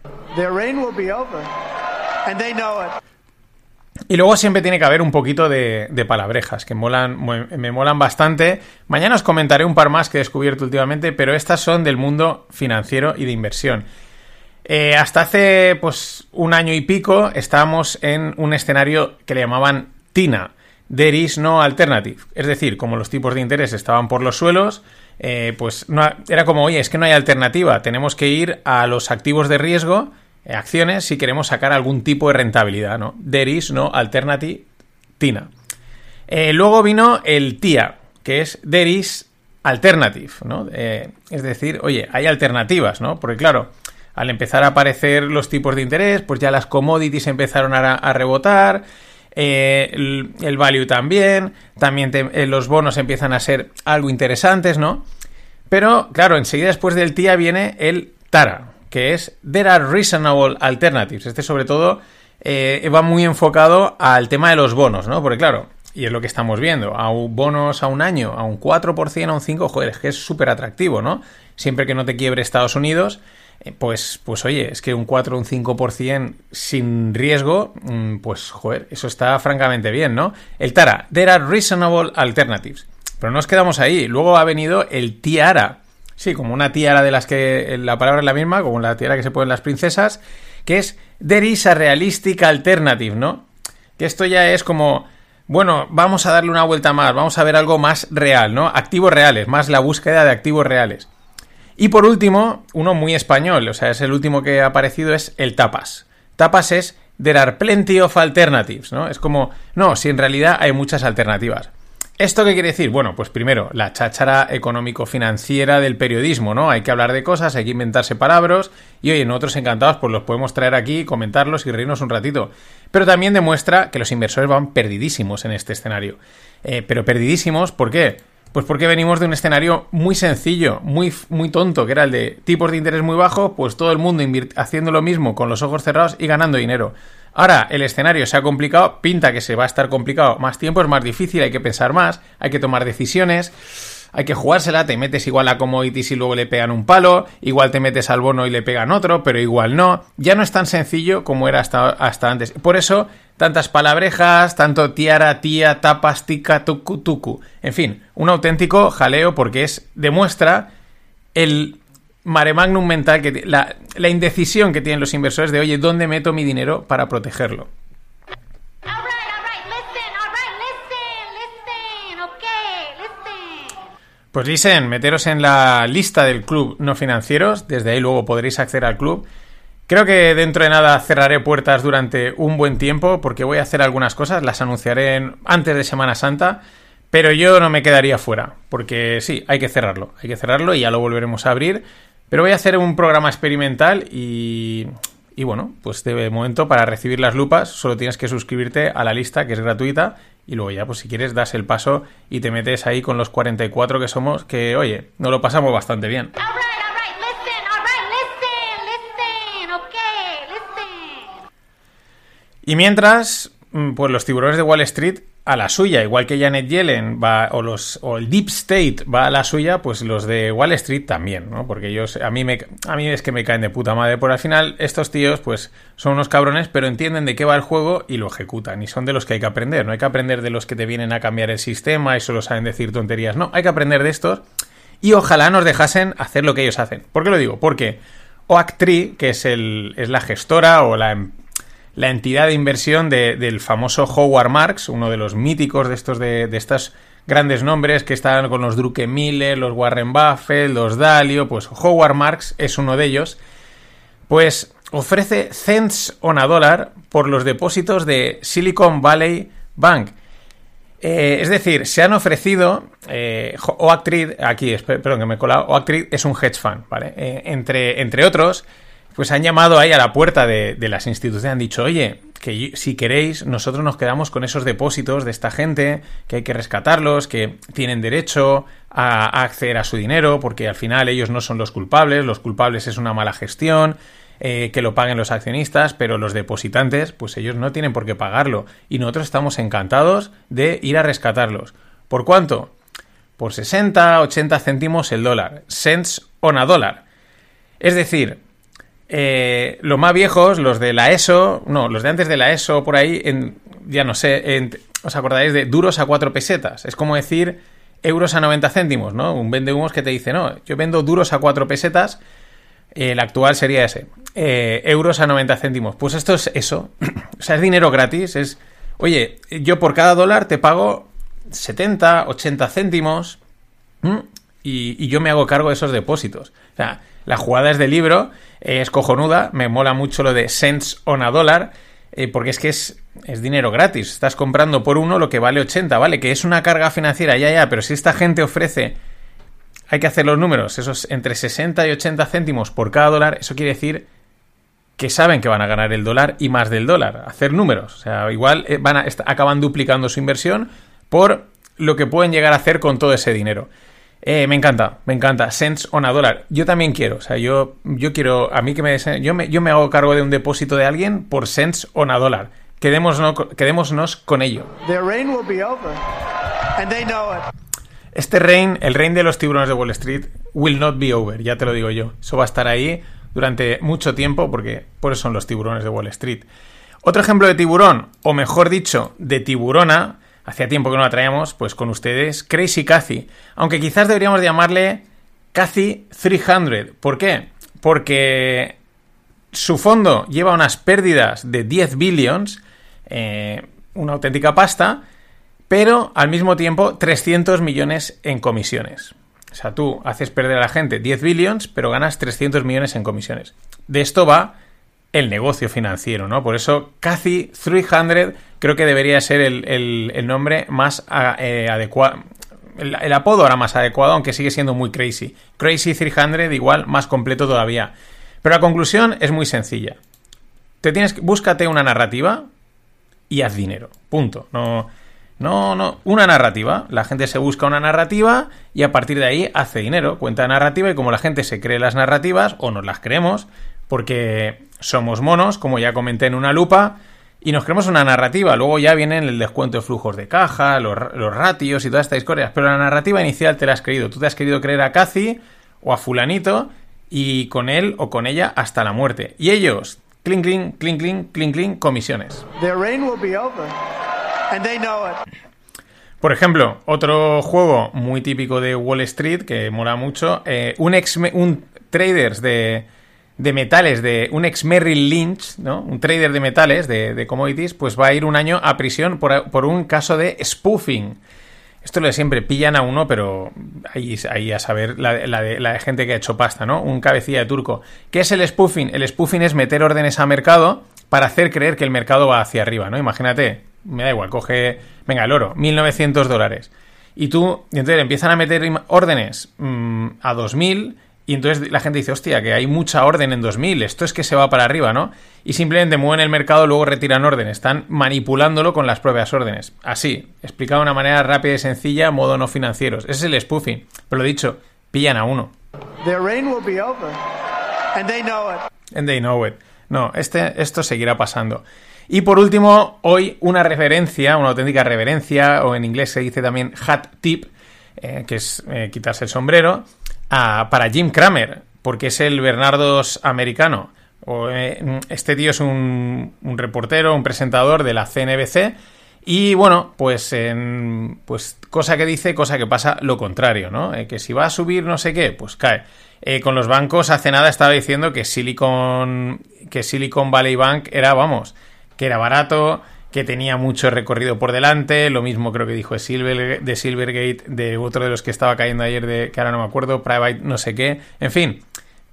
Y luego siempre tiene que haber un poquito de, palabrejas, que molan, me molan bastante. Mañana os comentaré un par más que he descubierto últimamente, pero estas son del mundo financiero y de inversión. Eh, hasta hace pues un año y pico estábamos en un escenario que le llamaban TINA, There is no alternative. Es decir, como los tipos de interés estaban por los suelos, eh, pues no, era como, oye, es que no hay alternativa, tenemos que ir a los activos de riesgo acciones si queremos sacar algún tipo de rentabilidad, ¿no? There is no alternative TINA. Eh, luego vino el TIA, que es There is alternative, ¿no? Eh, es decir, oye, hay alternativas, ¿no? Porque claro, al empezar a aparecer los tipos de interés, pues ya las commodities empezaron a, rebotar, el, value también, también los bonos empiezan a ser algo interesantes, ¿no? Pero claro, enseguida después del TIA viene el TARA, que es There are reasonable alternatives. Este sobre todo eh, va muy enfocado al tema de los bonos, ¿no? Porque claro, y es lo que estamos viendo, a un bonos a un año, a un 4%, a un 5%, joder, es que es súper atractivo, ¿no? Siempre que no te quiebre Estados Unidos, eh, pues, pues oye, es que un 4 o un 5% sin riesgo, mm, pues joder, eso está francamente bien, ¿no? El TARA, There are reasonable alternatives. Pero no nos quedamos ahí, luego ha venido el TIARA, Sí, como una tiara de las que la palabra es la misma, como la tiara que se ponen las princesas, que es There is a realistic alternative, ¿no? Que esto ya es como, bueno, vamos a darle una vuelta más, vamos a ver algo más real, ¿no? Activos reales, más la búsqueda de activos reales. Y por último, uno muy español, o sea, es el último que ha aparecido, es el tapas. Tapas es There are plenty of alternatives, ¿no? Es como, no, si en realidad hay muchas alternativas. ¿Esto qué quiere decir? Bueno, pues primero, la cháchara económico-financiera del periodismo, ¿no? Hay que hablar de cosas, hay que inventarse palabras y oye, nosotros encantados pues los podemos traer aquí, comentarlos y reírnos un ratito. Pero también demuestra que los inversores van perdidísimos en este escenario. Eh, pero perdidísimos, ¿por qué? Pues porque venimos de un escenario muy sencillo, muy, muy tonto, que era el de tipos de interés muy bajos, pues todo el mundo haciendo lo mismo con los ojos cerrados y ganando dinero. Ahora el escenario se ha complicado, pinta que se va a estar complicado más tiempo, es más difícil, hay que pensar más, hay que tomar decisiones, hay que jugársela, te metes igual a commodities y luego le pegan un palo, igual te metes al bono y le pegan otro, pero igual no. Ya no es tan sencillo como era hasta, hasta antes. Por eso tantas palabrejas, tanto tiara, tía, tapas, tica, tucu, tucu. En fin, un auténtico jaleo porque es demuestra el mare magnum mental, que la, la indecisión que tienen los inversores de, oye, ¿dónde meto mi dinero para protegerlo? Pues dicen, meteros en la lista del club no financieros, desde ahí luego podréis acceder al club. Creo que dentro de nada cerraré puertas durante un buen tiempo porque voy a hacer algunas cosas, las anunciaré antes de Semana Santa, pero yo no me quedaría fuera, porque sí, hay que cerrarlo, hay que cerrarlo y ya lo volveremos a abrir, pero voy a hacer un programa experimental y, y bueno, pues de momento para recibir las lupas solo tienes que suscribirte a la lista que es gratuita y luego ya pues si quieres das el paso y te metes ahí con los 44 que somos, que oye, nos lo pasamos bastante bien. Y mientras, mm, pues los tiburones de Wall Street a la suya, igual que Janet Yellen va, o, los, o el Deep State va a la suya, pues los de Wall Street también, ¿no? Porque ellos, a mí, me, a mí es que me caen de puta madre. Por al final, estos tíos, pues son unos cabrones, pero entienden de qué va el juego y lo ejecutan. Y son de los que hay que aprender. No hay que aprender de los que te vienen a cambiar el sistema y solo saben decir tonterías. No, hay que aprender de estos. Y ojalá nos dejasen hacer lo que ellos hacen. ¿Por qué lo digo? Porque Oaktree, que es, el, es la gestora o la, em- la entidad de inversión de- del famoso Howard Marks, uno de los míticos de estos de, de grandes nombres que están con los Druckenmiller, los Warren Buffett, los Dalio, pues Howard Marks es uno de ellos, pues ofrece cents on a dólar por los depósitos de Silicon Valley Bank. Eh, es decir, se han ofrecido eh, aquí, perdón que me he colado, Oaktree es un hedge fund, ¿vale? Eh, entre, entre otros, pues han llamado ahí a la puerta de, las instituciones, han dicho, oye, que si queréis, nosotros nos quedamos con esos depósitos de esta gente, que hay que rescatarlos, que tienen derecho a, a acceder a su dinero, porque al final ellos no son los culpables, los culpables es una mala gestión, eh, que lo paguen los accionistas, pero los depositantes, pues ellos no tienen por qué pagarlo. Y nosotros estamos encantados de ir a rescatarlos. ¿Por cuánto? Por 60, 80 céntimos el dólar. Cents on a dólar. Es decir, eh, los más viejos, los de la ESO, no, los de antes de la ESO, por ahí, ya no sé, os acordaréis de duros a 4 pesetas. Es como decir euros a 90 céntimos, ¿no? Un vende humos que te dice, no, yo vendo duros a 4 pesetas, el actual sería ese, eh, euros a 90 céntimos. Pues esto es eso, o sea, es dinero gratis, es, oye, yo por cada dólar te pago 70, 80 céntimos. Y, y yo me hago cargo de esos depósitos. O sea, la jugada es de libro, eh, es cojonuda, me mola mucho lo de cents on a dólar, eh, porque es que es, es dinero gratis. Estás comprando por uno lo que vale 80, ¿vale? Que es una carga financiera, ya, ya, pero si esta gente ofrece, hay que hacer los números, esos entre 60 y 80 céntimos por cada dólar, eso quiere decir que saben que van a ganar el dólar y más del dólar, hacer números. O sea, igual eh, van a, acaban duplicando su inversión por lo que pueden llegar a hacer con todo ese dinero. Eh, me encanta, me encanta. Cents on a dólar. Yo también quiero. O sea, yo, yo quiero. A mí que me, yo me. Yo me hago cargo de un depósito de alguien por cents on a dólar. Quedémonos, quedémonos con ello. Their reign will be over, and they know it. Este reign, el reign de los tiburones de Wall Street, will not be over, ya te lo digo yo. Eso va a estar ahí durante mucho tiempo porque por eso son los tiburones de Wall Street. Otro ejemplo de tiburón, o mejor dicho, de tiburona, hacía tiempo que no la traíamos, pues con ustedes, Crazy Cathy. Aunque quizás deberíamos llamarle Cathy 300. ¿Por qué? Porque su fondo lleva unas pérdidas de 10 billions, eh, una auténtica pasta, pero al mismo tiempo 300 millones en comisiones. O sea, tú haces perder a la gente 10 billions, pero ganas 300 millones en comisiones. De esto va el negocio financiero, ¿no? Por eso Cathy 300 creo que debería ser el, el- nombre más eh, adecuado. El, apodo ahora más adecuado, aunque sigue siendo muy crazy. Crazy 300 igual más completo todavía. Pero la conclusión es muy sencilla. Te tienes búscate una narrativa y haz dinero. Punto. No, no, no. Una narrativa. La gente se busca una narrativa y a partir de ahí hace dinero. Cuenta narrativa y como la gente se cree las narrativas o nos las creemos porque somos monos, como ya comenté en una lupa, y nos creemos una narrativa. Luego ya vienen el descuento de flujos de caja, los, los ratios y todas estas historias. Pero la narrativa inicial te la has creído. Tú te has querido creer a Cathy o a fulanito y con él o con ella hasta la muerte. Y ellos clink, clink, clink, clink, clink, clink, comisiones. Their reign will be over. And they know it. Por ejemplo, otro juego muy típico de Wall Street que mola mucho, eh, un ex un traders de, de metales de un ex Merrill Lynch, ¿no? Un trader de metales de, commodities, pues va a ir un año a prisión por, por un caso de spoofing. Esto lo de siempre pillan a uno, pero ahí, ahí a saber la, gente que ha hecho pasta, ¿no? Un cabecilla de turco. ¿Qué es el spoofing? El spoofing es meter órdenes a mercado para hacer creer que el mercado va hacia arriba, ¿no? Imagínate, me da igual, coge, venga, el oro, 1900 dólares. Y tú, entonces empiezan a meter órdenes mm, a 2000 y entonces la gente dice, hostia, que hay mucha orden en 2000, esto es que se va para arriba, ¿no? Y simplemente mueven el mercado, luego retiran órdenes, están manipulándolo con las propias órdenes. Así, explicado de una manera rápida y sencilla, modo no financieros. Ese es el spoofing. Pero lo dicho, pillan a uno. Their reign will be over. And they know it. And they know it. No, este, esto seguirá pasando. Y por último, hoy una referencia, una auténtica reverencia, o en inglés se dice también hat tip, eh, que es eh, quitarse el sombrero, para Jim Cramer, porque es el Bernardos americano. O, eh, este tío es un, un reportero, un presentador de la CNBC. Y bueno, pues, en, pues cosa que dice, cosa que pasa lo contrario, ¿no? Eh, que si va a subir no sé qué, pues cae. Eh, con los bancos hace nada estaba diciendo que Silicon, que Silicon Valley Bank era, vamos, que era barato, que tenía mucho recorrido por delante, lo mismo creo que dijo de, Silver, de Silvergate, de otro de los que estaba cayendo ayer, de que ahora no me acuerdo, Private no sé qué, en fin,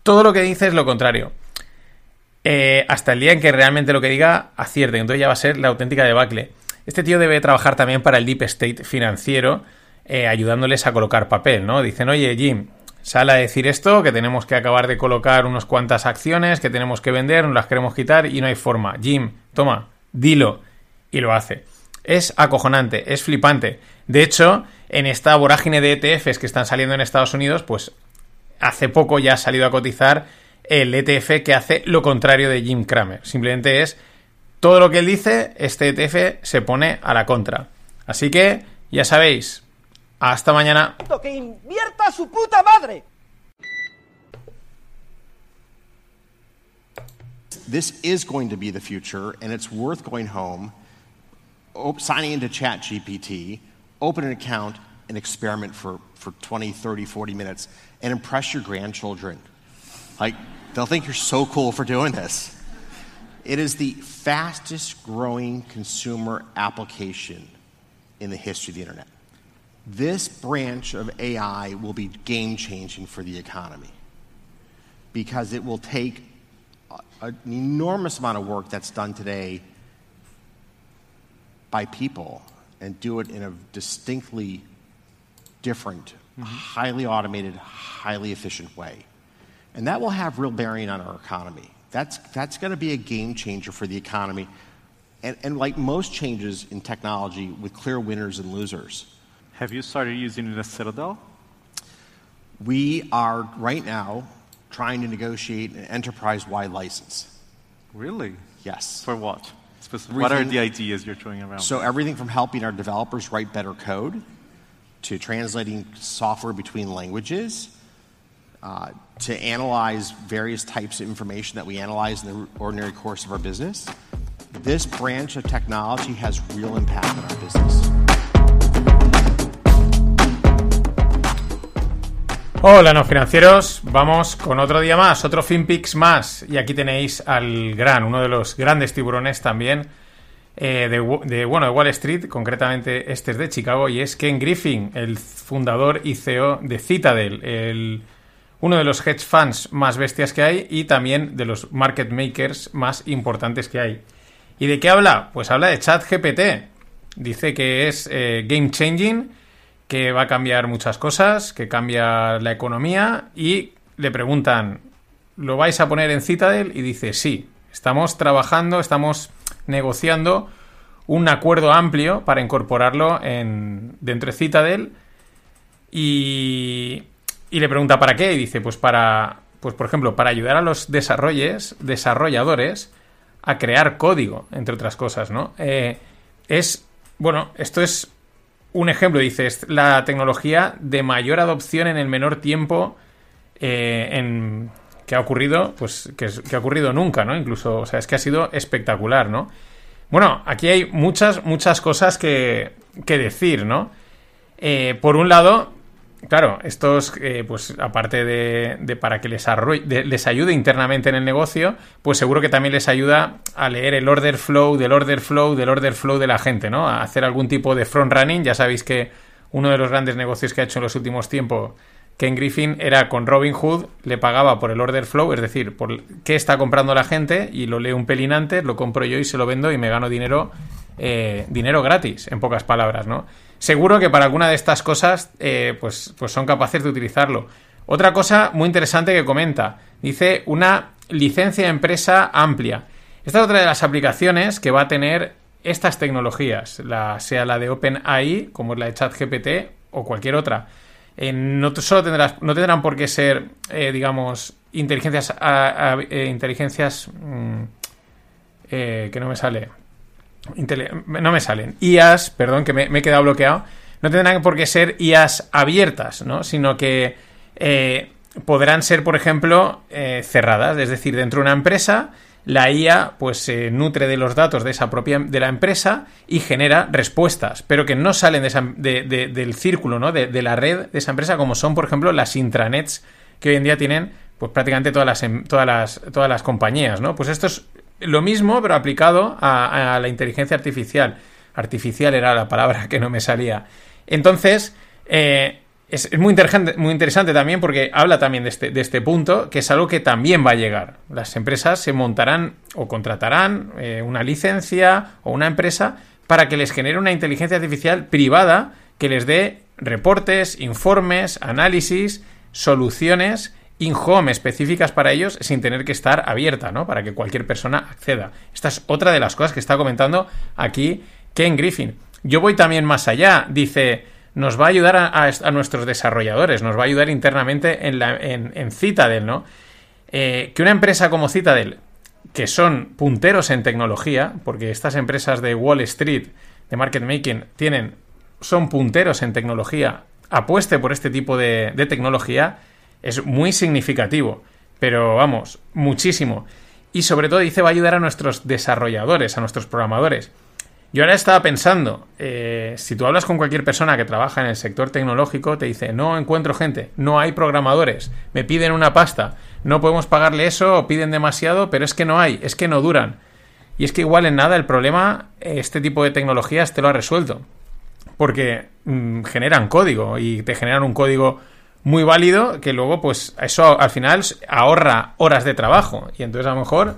todo lo que dice es lo contrario. Eh, hasta el día en que realmente lo que diga acierte, entonces ya va a ser la auténtica debacle. Este tío debe trabajar también para el Deep State financiero, eh, ayudándoles a colocar papel, ¿no? Dicen, oye, Jim, sale a decir esto, que tenemos que acabar de colocar unas cuantas acciones, que tenemos que vender, nos las queremos quitar y no hay forma. Jim, toma, dilo. Y lo hace. Es acojonante, es flipante. De hecho, en esta vorágine de ETFs que están saliendo en Estados Unidos, pues hace poco ya ha salido a cotizar el ETF que hace lo contrario de Jim Cramer. Simplemente es todo lo que él dice, este ETF se pone a la contra. Así que, ya sabéis, hasta mañana. que invierta su puta madre. this is going to be the future, and it's worth going home, op- signing into ChatGPT, open an account, and experiment for, for 20, 30, 40 minutes, and impress your grandchildren. Like, they'll think you're so cool for doing this. It is the fastest growing consumer application in the history of the internet. This branch of AI will be game changing for the economy because it will take an enormous amount of work that's done today by people and do it in a distinctly different, mm-hmm. highly automated, highly efficient way. And that will have real bearing on our economy. That's, that's going to be a game changer for the economy. And, and like most changes in technology, with clear winners and losers, Have you started using it the Citadel? we are right now trying to negotiate an enterprise wide license. Really? Yes. For what? What are the ideas you're throwing around? So everything from helping our developers write better code to translating software between languages uh, to analyze various types of information that we analyze in the ordinary course of our business. This branch of technology has real impact on our business. Hola, no financieros. Vamos con otro día más, otro FinPix más. Y aquí tenéis al gran, uno de los grandes tiburones también eh, de, bueno, de Wall Street, concretamente este es de Chicago, y es Ken Griffin, el fundador y CEO de Citadel, el, uno de los hedge funds más bestias que hay y también de los market makers más importantes que hay. ¿Y de qué habla? Pues habla de ChatGPT. Dice que es eh, game changing, que va a cambiar muchas cosas, que cambia la economía y le preguntan, ¿lo vais a poner en Citadel? Y dice, sí, estamos trabajando, estamos negociando un acuerdo amplio para incorporarlo en, dentro de Citadel y, y le pregunta para qué y dice, pues para, pues por ejemplo, para ayudar a los desarrolles, desarrolladores a crear código, entre otras cosas, ¿no? Eh, es, bueno, esto es un ejemplo, dice, es la tecnología de mayor adopción en el menor tiempo eh, en, que ha ocurrido, pues, que, que ha ocurrido nunca, ¿no? Incluso, o sea, es que ha sido espectacular, ¿no? Bueno, aquí hay muchas, muchas cosas que, que decir, ¿no? Eh, por un lado, claro, estos, eh, pues aparte de, para que les, les ayude internamente en el negocio, pues seguro que también les ayuda a leer el order flow del order flow del order flow de la gente, ¿no? A hacer algún tipo de front running. Ya sabéis que uno de los grandes negocios que ha hecho en los últimos tiempos Ken Griffin era con Robinhood, le pagaba por el order flow, es decir, por qué está comprando la gente y lo leo un pelín antes, lo compro yo y se lo vendo y me gano dinero, eh, dinero gratis, en pocas palabras, ¿no? Seguro que para alguna de estas cosas, eh, pues, pues son capaces de utilizarlo. Otra cosa muy interesante que comenta, dice una licencia de empresa amplia. Esta es otra de las aplicaciones que va a tener estas tecnologías, sea la de OpenAI, como es la de ChatGPT, o cualquier otra. Eh, no solo tendrás, no tendrán por qué ser, eh, digamos, inteligencias, eh, inteligencias mm, que no me sale, no me salen. IAS, perdón, que me, he quedado bloqueado. No tendrán por qué ser IAS abiertas, ¿no? Sino que eh, podrán ser, por ejemplo, eh, cerradas. Es decir, dentro de una empresa, la IA pues se nutre de los datos de esa propia de la empresa y genera respuestas, pero que no salen de del círculo, ¿no? De, de la red de esa empresa, como son, por ejemplo, las intranets que hoy en día tienen pues prácticamente todas las, em- todas las, todas las compañías, ¿no? Pues esto es lo mismo, pero aplicado a, la inteligencia artificial. Artificial era la palabra que no me salía. Entonces, eh, es, es muy, interesante, muy interesante también porque habla también de este, de este punto, que es algo que también va a llegar. Las empresas se montarán o contratarán eh, una licencia o una empresa para que les genere una inteligencia artificial privada que les dé reportes, informes, análisis, soluciones in-home específicas para ellos sin tener que estar abierta, ¿no? Para que cualquier persona acceda. Esta es otra de las cosas que está comentando aquí Ken Griffin. Yo voy también más allá. Dice, nos va a ayudar a, nuestros desarrolladores, nos va a ayudar internamente en, la, en, Citadel, ¿no? Eh, que una empresa como Citadel, que son punteros en tecnología, porque estas empresas de Wall Street, de market making, tienen, son punteros en tecnología, apueste por este tipo de tecnología, es muy significativo. Pero vamos, muchísimo. Y sobre todo dice va a ayudar a nuestros desarrolladores, a nuestros programadores. Yo ahora estaba pensando, eh, si tú hablas con cualquier persona que trabaja en el sector tecnológico, te dice, no encuentro gente, no hay programadores, me piden una pasta, no podemos pagarle eso, piden demasiado, pero es que no hay, es que no duran. Y es que igual en nada el problema, este tipo de tecnologías te lo ha resuelto. Porque mm, generan código y te generan un código muy válido que luego, pues, eso al final ahorra horas de trabajo. Y entonces a lo mejor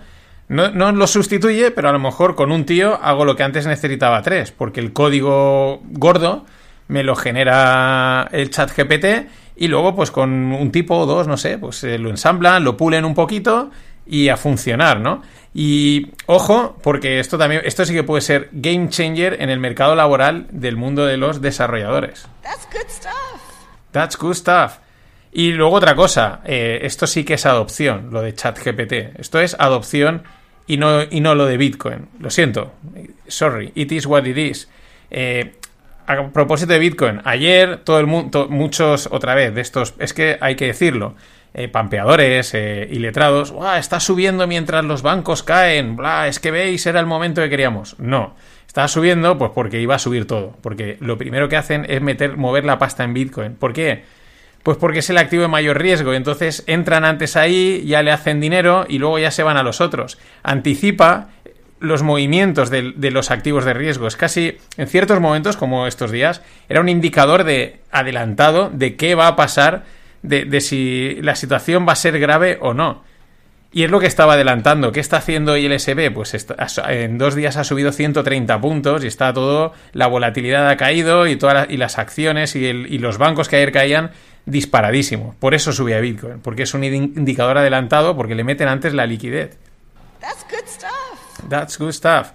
no, no lo sustituye, pero a lo mejor con un tío hago lo que antes necesitaba tres, porque el código gordo me lo genera el chat GPT y luego pues con un tipo o dos, no sé, pues eh, lo ensamblan, lo pulen un poquito y a funcionar, ¿no? Y ojo, porque esto también, esto sí que puede ser game changer en el mercado laboral del mundo de los desarrolladores. That's good stuff. That's good stuff. Y luego otra cosa, eh, esto sí que es adopción, lo de ChatGPT. Esto es adopción y no, y no lo de Bitcoin. Lo siento. Sorry, it is what it is. Eh, a propósito de Bitcoin, ayer todo el mundo, muchos otra vez de estos, es que hay que decirlo, eh, pampeadores eh, y letrados, "Buah, está subiendo mientras los bancos caen, bla, es que veis, era el momento que queríamos. No, está subiendo pues porque iba a subir todo, porque lo primero que hacen es meter, mover la pasta en Bitcoin. ¿Por qué? Pues porque es el activo de mayor riesgo, entonces entran antes ahí, ya le hacen dinero y luego ya se van a los otros. Anticipa los movimientos de, los activos de riesgo. Es casi, en ciertos momentos, como estos días, era un indicador de adelantado de qué va a pasar, de si la situación va a ser grave o no. Y es lo que estaba adelantando. ¿Qué está haciendo ILSB? Pues está- en dos días ha subido 130 puntos y está todo, la volatilidad ha caído y, todas las- y las acciones y, el- y los bancos que ayer caían disparadísimo. Por eso subía Bitcoin, porque es un indi- indicador adelantado, porque le meten antes la liquidez. That's good stuff. That's good stuff.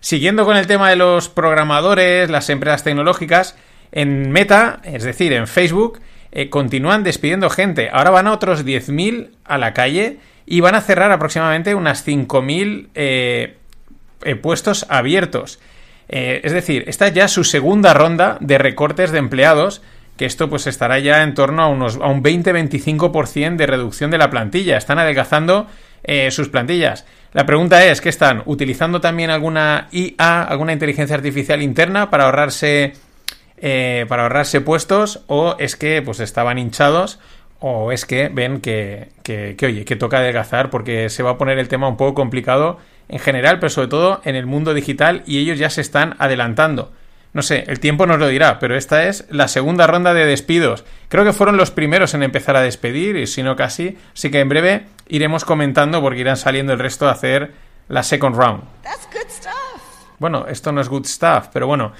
Siguiendo con el tema de los programadores, las empresas tecnológicas, en Meta, es decir, en Facebook, eh, continúan despidiendo gente. Ahora van a otros 10.000 a la calle y van a cerrar aproximadamente unas 5.000 eh, eh, puestos abiertos. Eh, es decir, esta es ya su segunda ronda de recortes de empleados que esto pues estará ya en torno a unos a un 20-25% de reducción de la plantilla. Están adelgazando eh, sus plantillas. La pregunta es, ¿qué están? ¿Utilizando también alguna IA, alguna inteligencia artificial interna para ahorrarse para ahorrarse puestos? ¿O es que pues estaban hinchados? ¿O es que ven que, que, que, oye, que toca adelgazar porque se va a poner el tema un poco complicado en general, pero sobre todo en el mundo digital y ellos ya se están adelantando? No sé, el tiempo nos lo dirá, pero esta es la segunda ronda de despidos. Creo que fueron los primeros en empezar a despedir, y si no casi. Así que en breve iremos comentando porque irán saliendo el resto a hacer la second round. Bueno, esto no es good stuff, pero bueno.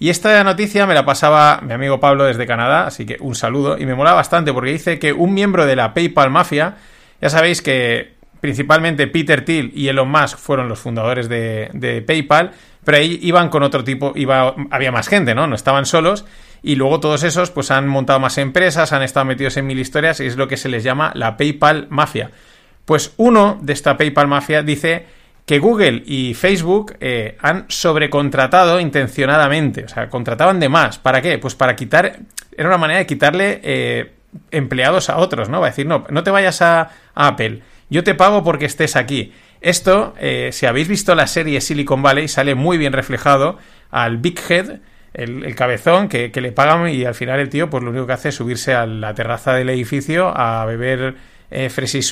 Y esta noticia me la pasaba mi amigo Pablo desde Canadá, así que un saludo. Y me mola bastante porque dice que un miembro de la PayPal Mafia, ya sabéis que principalmente Peter Thiel y Elon Musk fueron los fundadores de, PayPal, pero ahí iban con otro tipo, iba, había más gente, ¿no? No estaban solos. Y luego todos esos pues han montado más empresas, han estado metidos en mil historias y es lo que se les llama la PayPal Mafia. Pues uno de esta PayPal Mafia dice que Google y Facebook eh, han sobrecontratado intencionadamente, o sea, contrataban de más. ¿Para qué? Pues para quitar, era una manera de quitarle eh, empleados a otros, ¿no? Va a decir, no, no te vayas a, Apple, yo te pago porque estés aquí. Esto, eh, si habéis visto la serie Silicon Valley, sale muy bien reflejado al Big Head, el, cabezón, que, le pagan y al final el tío, pues lo único que hace es subirse a la terraza del edificio a beber eh, Fresi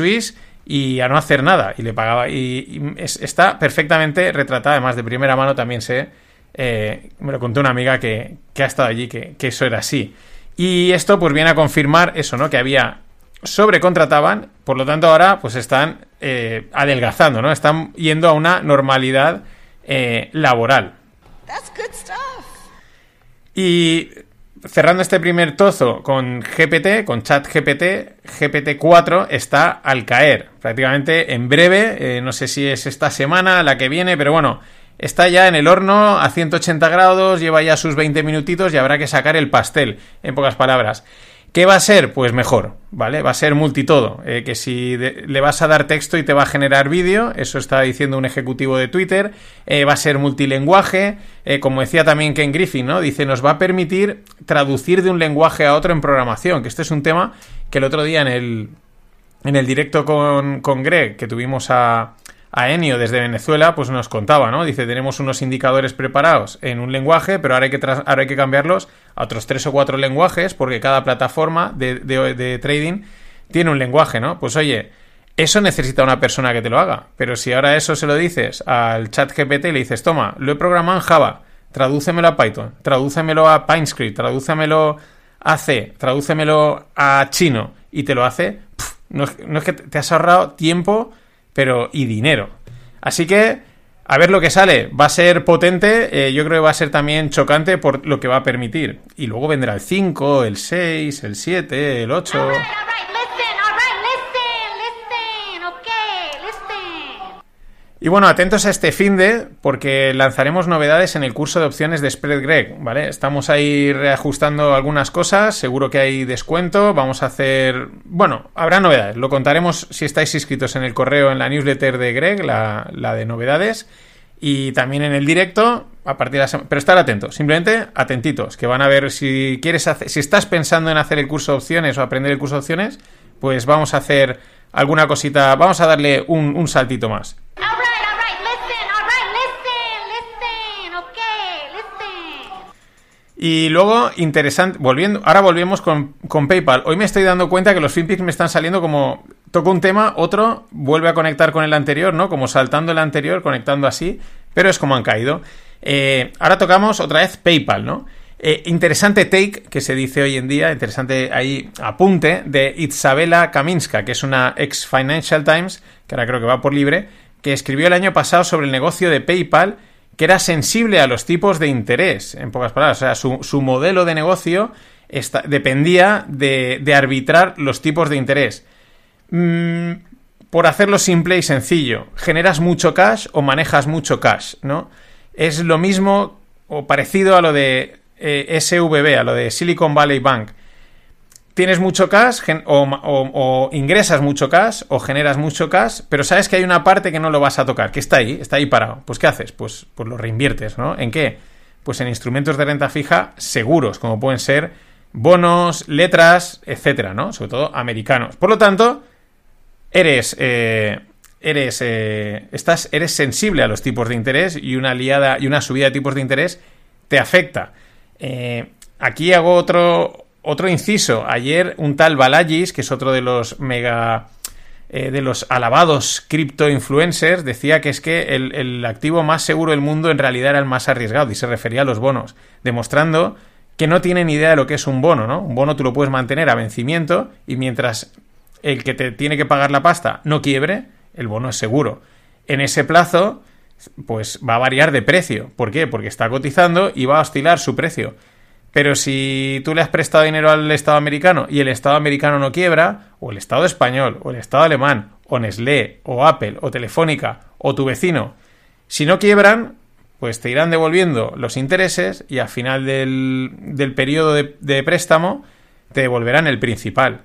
y a no hacer nada. Y le pagaba. Y, y es, está perfectamente retratada, además de primera mano también sé. Eh, me lo contó una amiga que, que ha estado allí, que, que, eso era así. Y esto pues viene a confirmar eso, ¿no? Que había sobrecontrataban, por lo tanto ahora pues están eh, adelgazando, ¿no? Están yendo a una normalidad eh, laboral. That's good stuff. Y cerrando este primer tozo con GPT, con ChatGPT, GPT-4 está al caer. Prácticamente en breve, eh, no sé si es esta semana, la que viene, pero bueno, está ya en el horno a 180 grados, lleva ya sus 20 minutitos y habrá que sacar el pastel, en pocas palabras. ¿Qué va a ser? Pues mejor, ¿vale? Va a ser multitodo. Eh, que si le vas a dar texto y te va a generar vídeo, eso está diciendo un ejecutivo de Twitter, eh, va a ser multilenguaje, eh, como decía también Ken Griffin, ¿no? Dice, nos va a permitir traducir de un lenguaje a otro en programación, que este es un tema que el otro día en el, en el directo con, con Greg, que tuvimos a, a Enio desde Venezuela, pues nos contaba, ¿no? Dice, tenemos unos indicadores preparados en un lenguaje, pero ahora hay que, ahora hay que cambiarlos a otros tres o cuatro lenguajes, porque cada plataforma de, trading tiene un lenguaje, ¿no? Pues oye, eso necesita una persona que te lo haga. Pero si ahora eso se lo dices al chat GPT y le dices, toma, lo he programado en Java, tradúcemelo a Python, tradúcemelo a PineScript, tradúcemelo a C, tradúcemelo a chino, y te lo hace, no es que te has ahorrado tiempo pero y dinero. Así que, a ver lo que sale. Va a ser potente, eh, yo creo que va a ser también chocante por lo que va a permitir. Y luego vendrá el 5, el 6, el 7, el 8. Y bueno, atentos a este fin de, porque lanzaremos novedades en el curso de opciones de Spread Greg, ¿vale? Estamos ahí reajustando algunas cosas, seguro que hay descuento, vamos a hacer... Bueno, habrá novedades, lo contaremos si estáis inscritos en el correo, en la newsletter de Greg, la, de novedades, y también en el directo, a partir de la semana... Pero estar atentos, simplemente atentitos, que van a ver si quieres hacer... Si estás pensando en hacer el curso de opciones o aprender el curso de opciones, pues vamos a hacer alguna cosita, vamos a darle un, un saltito más. Y luego, interesante, volviendo, ahora volvemos con, con, PayPal. Hoy me estoy dando cuenta que los FinPix me están saliendo como toco un tema, otro vuelve a conectar con el anterior, ¿no? Como saltando el anterior, conectando así, pero es como han caído. Eh, ahora tocamos otra vez PayPal, ¿no? Eh, interesante take que se dice hoy en día, interesante ahí apunte de Isabela Kaminska, que es una ex Financial Times, que ahora creo que va por libre, que escribió el año pasado sobre el negocio de PayPal que era sensible a los tipos de interés, en pocas palabras. O sea, su, su modelo de negocio está, dependía de, de, arbitrar los tipos de interés. Mm, por hacerlo simple y sencillo, generas mucho cash o manejas mucho cash, ¿no? Es lo mismo o parecido a lo de eh, SVB, a lo de Silicon Valley Bank. Tienes mucho cash o, ingresas mucho cash o generas mucho cash, pero sabes que hay una parte que no lo vas a tocar, que está ahí, está ahí parado. Pues ¿qué haces? Pues, pues lo reinviertes, ¿no? ¿En qué? Pues en instrumentos de renta fija seguros, como pueden ser bonos, letras, etcétera, ¿no? Sobre todo americanos. Por lo tanto, eres, eh, eres, eh, estás, eres sensible a los tipos de interés y una liada y una subida de tipos de interés te afecta. Eh, aquí hago otro, otro inciso. Ayer un tal Balagis, que es otro de los mega eh, de los alabados cripto influencers, decía que es que el, el activo más seguro del mundo en realidad era el más arriesgado y se refería a los bonos, demostrando que no tienen idea de lo que es un bono, ¿no? Un bono tú lo puedes mantener a vencimiento y mientras el que te tiene que pagar la pasta no quiebre, el bono es seguro. En ese plazo, pues va a variar de precio. ¿Por qué? Porque está cotizando y va a oscilar su precio. Pero si tú le has prestado dinero al Estado americano y el Estado americano no quiebra, o el Estado español, o el Estado alemán, o Nestlé, o Apple, o Telefónica, o tu vecino, si no quiebran, pues te irán devolviendo los intereses y al final del, del periodo de, de préstamo te devolverán el principal.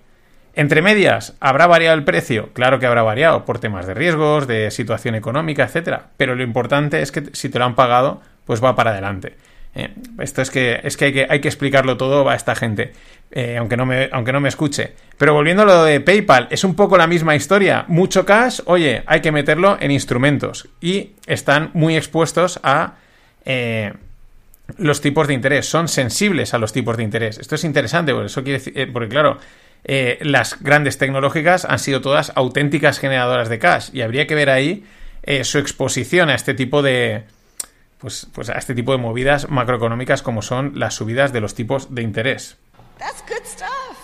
Entre medias, ¿habrá variado el precio? Claro que habrá variado por temas de riesgos, de situación económica, etcétera. Pero lo importante es que si te lo han pagado, pues va para adelante. Eh, esto es que, es que, hay que hay que explicarlo todo a esta gente, eh, aunque, no me, aunque no me escuche. Pero volviendo a lo de PayPal, es un poco la misma historia. Mucho cash, oye, hay que meterlo en instrumentos. Y están muy expuestos a eh, los tipos de interés. Son sensibles a los tipos de interés. Esto es interesante, porque eso decir, porque claro, las grandes tecnológicas han sido todas auténticas generadoras de cash. Y habría que ver ahí su exposición a este tipo de pues, pues a este tipo de movidas macroeconómicas como son las subidas de los tipos de interés. That's good stuff.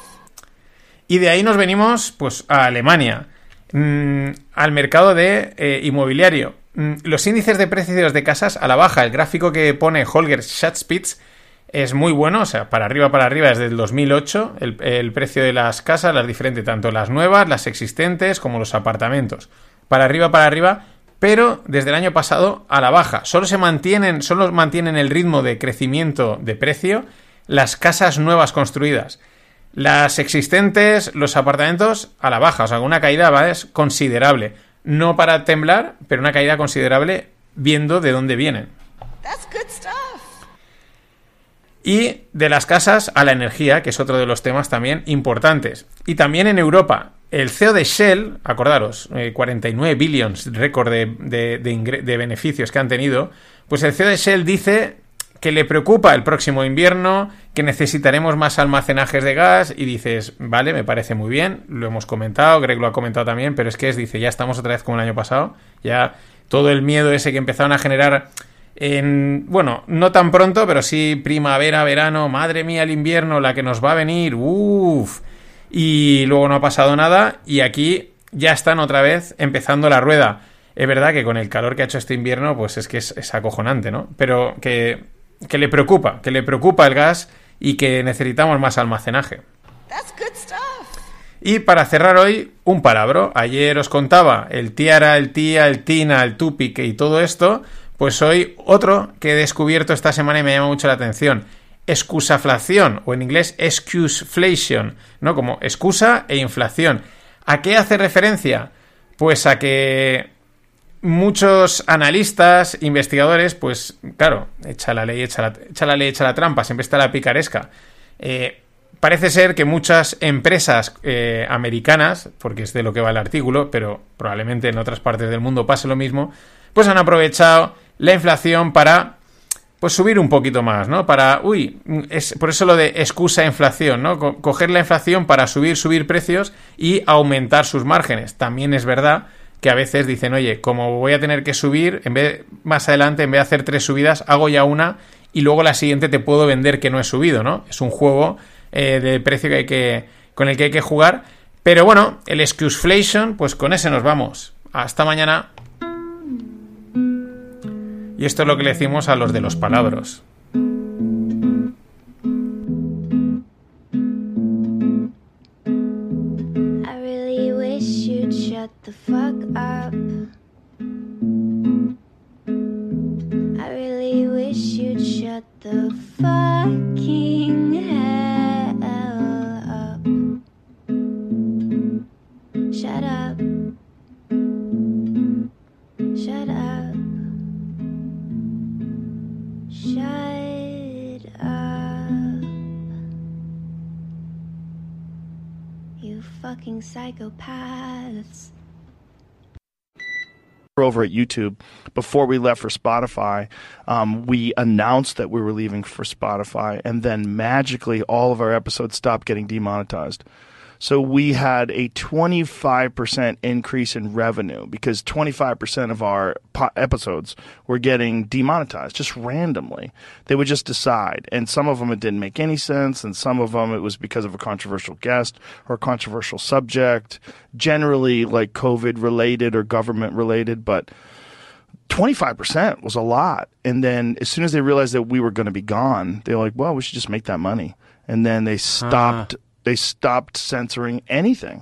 Y de ahí nos venimos pues a Alemania, mm, al mercado de eh, inmobiliario. Mm, los índices de precios de casas a la baja, el gráfico que pone Holger Schatzpitz es muy bueno, o sea, para arriba, para arriba, desde el 2008, el, el precio de las casas, las diferentes, tanto las nuevas, las existentes, como los apartamentos. Para arriba, para arriba, pero desde el año pasado a la baja. Solo se mantienen, solo mantienen el ritmo de crecimiento de precio las casas nuevas construidas. Las existentes, los apartamentos a la baja, o sea, una caída ¿vale? es considerable. No para temblar, pero una caída considerable viendo de dónde vienen. That's good stuff. Y de las casas a la energía, que es otro de los temas también importantes. Y también en Europa, el CEO de Shell, acordaros, eh, 49 billions, récord de, de, de, beneficios que han tenido, pues el CEO de Shell dice que le preocupa el próximo invierno, que necesitaremos más almacenajes de gas y dices, vale, me parece muy bien, lo hemos comentado, Greg lo ha comentado también, pero es que es, dice, ya estamos otra vez como el año pasado, ya todo el miedo ese que empezaron a generar en, bueno, no tan pronto, pero sí primavera, verano, madre mía, el invierno, la que nos va a venir, uff, y luego no ha pasado nada y aquí ya están otra vez empezando la rueda. Es verdad que con el calor que ha hecho este invierno, pues es que es, es acojonante, ¿no? Pero que, que le preocupa, que le preocupa el gas y que necesitamos más almacenaje. That's good stuff. Y para cerrar hoy, un palabro. Ayer os contaba el tiara, el tía, el tina, el tupic y todo esto. Pues hoy otro que he descubierto esta semana y me llama mucho la atención. Excusaflación, o en inglés excuseflation, ¿no? Como excusa e inflación. ¿A qué hace referencia? Pues a que muchos analistas, investigadores, pues claro, echa la ley, echa la, echa la ley, echa la trampa, siempre está la picaresca. Eh, parece ser que muchas empresas eh, americanas, porque es de lo que va el artículo, pero probablemente en otras partes del mundo pase lo mismo, pues han aprovechado la inflación para pues subir un poquito más, ¿no? Para, uy, es por eso lo de excusa inflación, ¿no? Co- coger la inflación para subir, subir precios y aumentar sus márgenes. También es verdad que a veces dicen, oye, como voy a tener que subir, en vez más adelante, en vez de hacer tres subidas, hago ya una y luego la siguiente te puedo vender que no he subido, ¿no? Es un juego eh, de precio que hay que, con el que hay que jugar. Pero bueno, el excuseflation, pues con ese nos vamos. Hasta mañana. Y esto es lo que le decimos a los de los palabros. Shut up. Shut up. shut up. You fucking psychopaths. Over at YouTube, before we left for Spotify, um, we announced that we were leaving for Spotify, and then magically all of our episodes stopped getting demonetized. So we had a 25% increase in revenue because 25% of our po- episodes were getting demonetized just randomly. They would just decide. And some of them it didn't make any sense, and some of them it was because of a controversial guest or a controversial subject, generally like COVID related or government related. But 25% was a lot. And then as soon as they realized that we were going to be gone, they were like, well, we should just make that money. And then they uh-huh. stopped, they stopped censoring anything.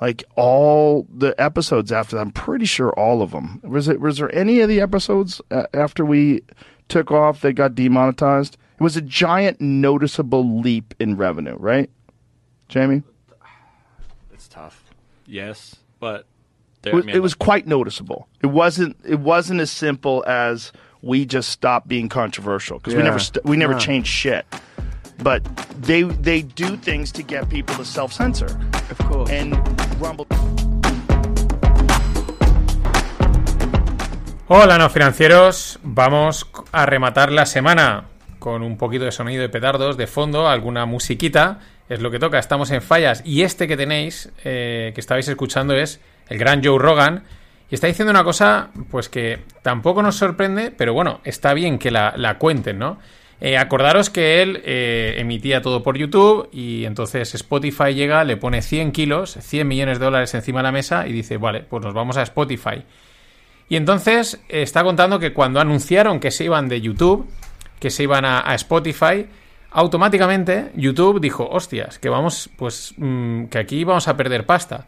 Like all the episodes after that, I'm pretty sure all of them. Was it, was there any of the episodes uh, after we took off that got demonetized? It was a giant noticeable leap in revenue, right? Jamie? It's tough. Yes, but It was, it was quite noticeable. It wasn't. It wasn't as simple as we just stopped being controversial because we never st- we never Yeah. changed shit. But they they do things to get people to self censor. Of course. And Rumble. Hola, no financieros. Vamos a rematar la semana con un poquito de sonido de petardos de fondo, alguna musiquita. Es lo que toca. Estamos en fallas. Y este que tenéis, eh, que estabais escuchando, es el gran Joe Rogan. Y está diciendo una cosa, pues que tampoco nos sorprende, pero bueno, está bien que la, la cuenten, ¿no? Eh, acordaros que él eh, emitía todo por YouTube y entonces Spotify llega, le pone 100 kilos, 100 millones de dólares encima de la mesa y dice, vale, pues nos vamos a Spotify. Y entonces eh, está contando que cuando anunciaron que se iban de YouTube, que se iban a, Spotify, automáticamente YouTube dijo, hostias, que vamos, pues, mm, que aquí vamos a perder pasta.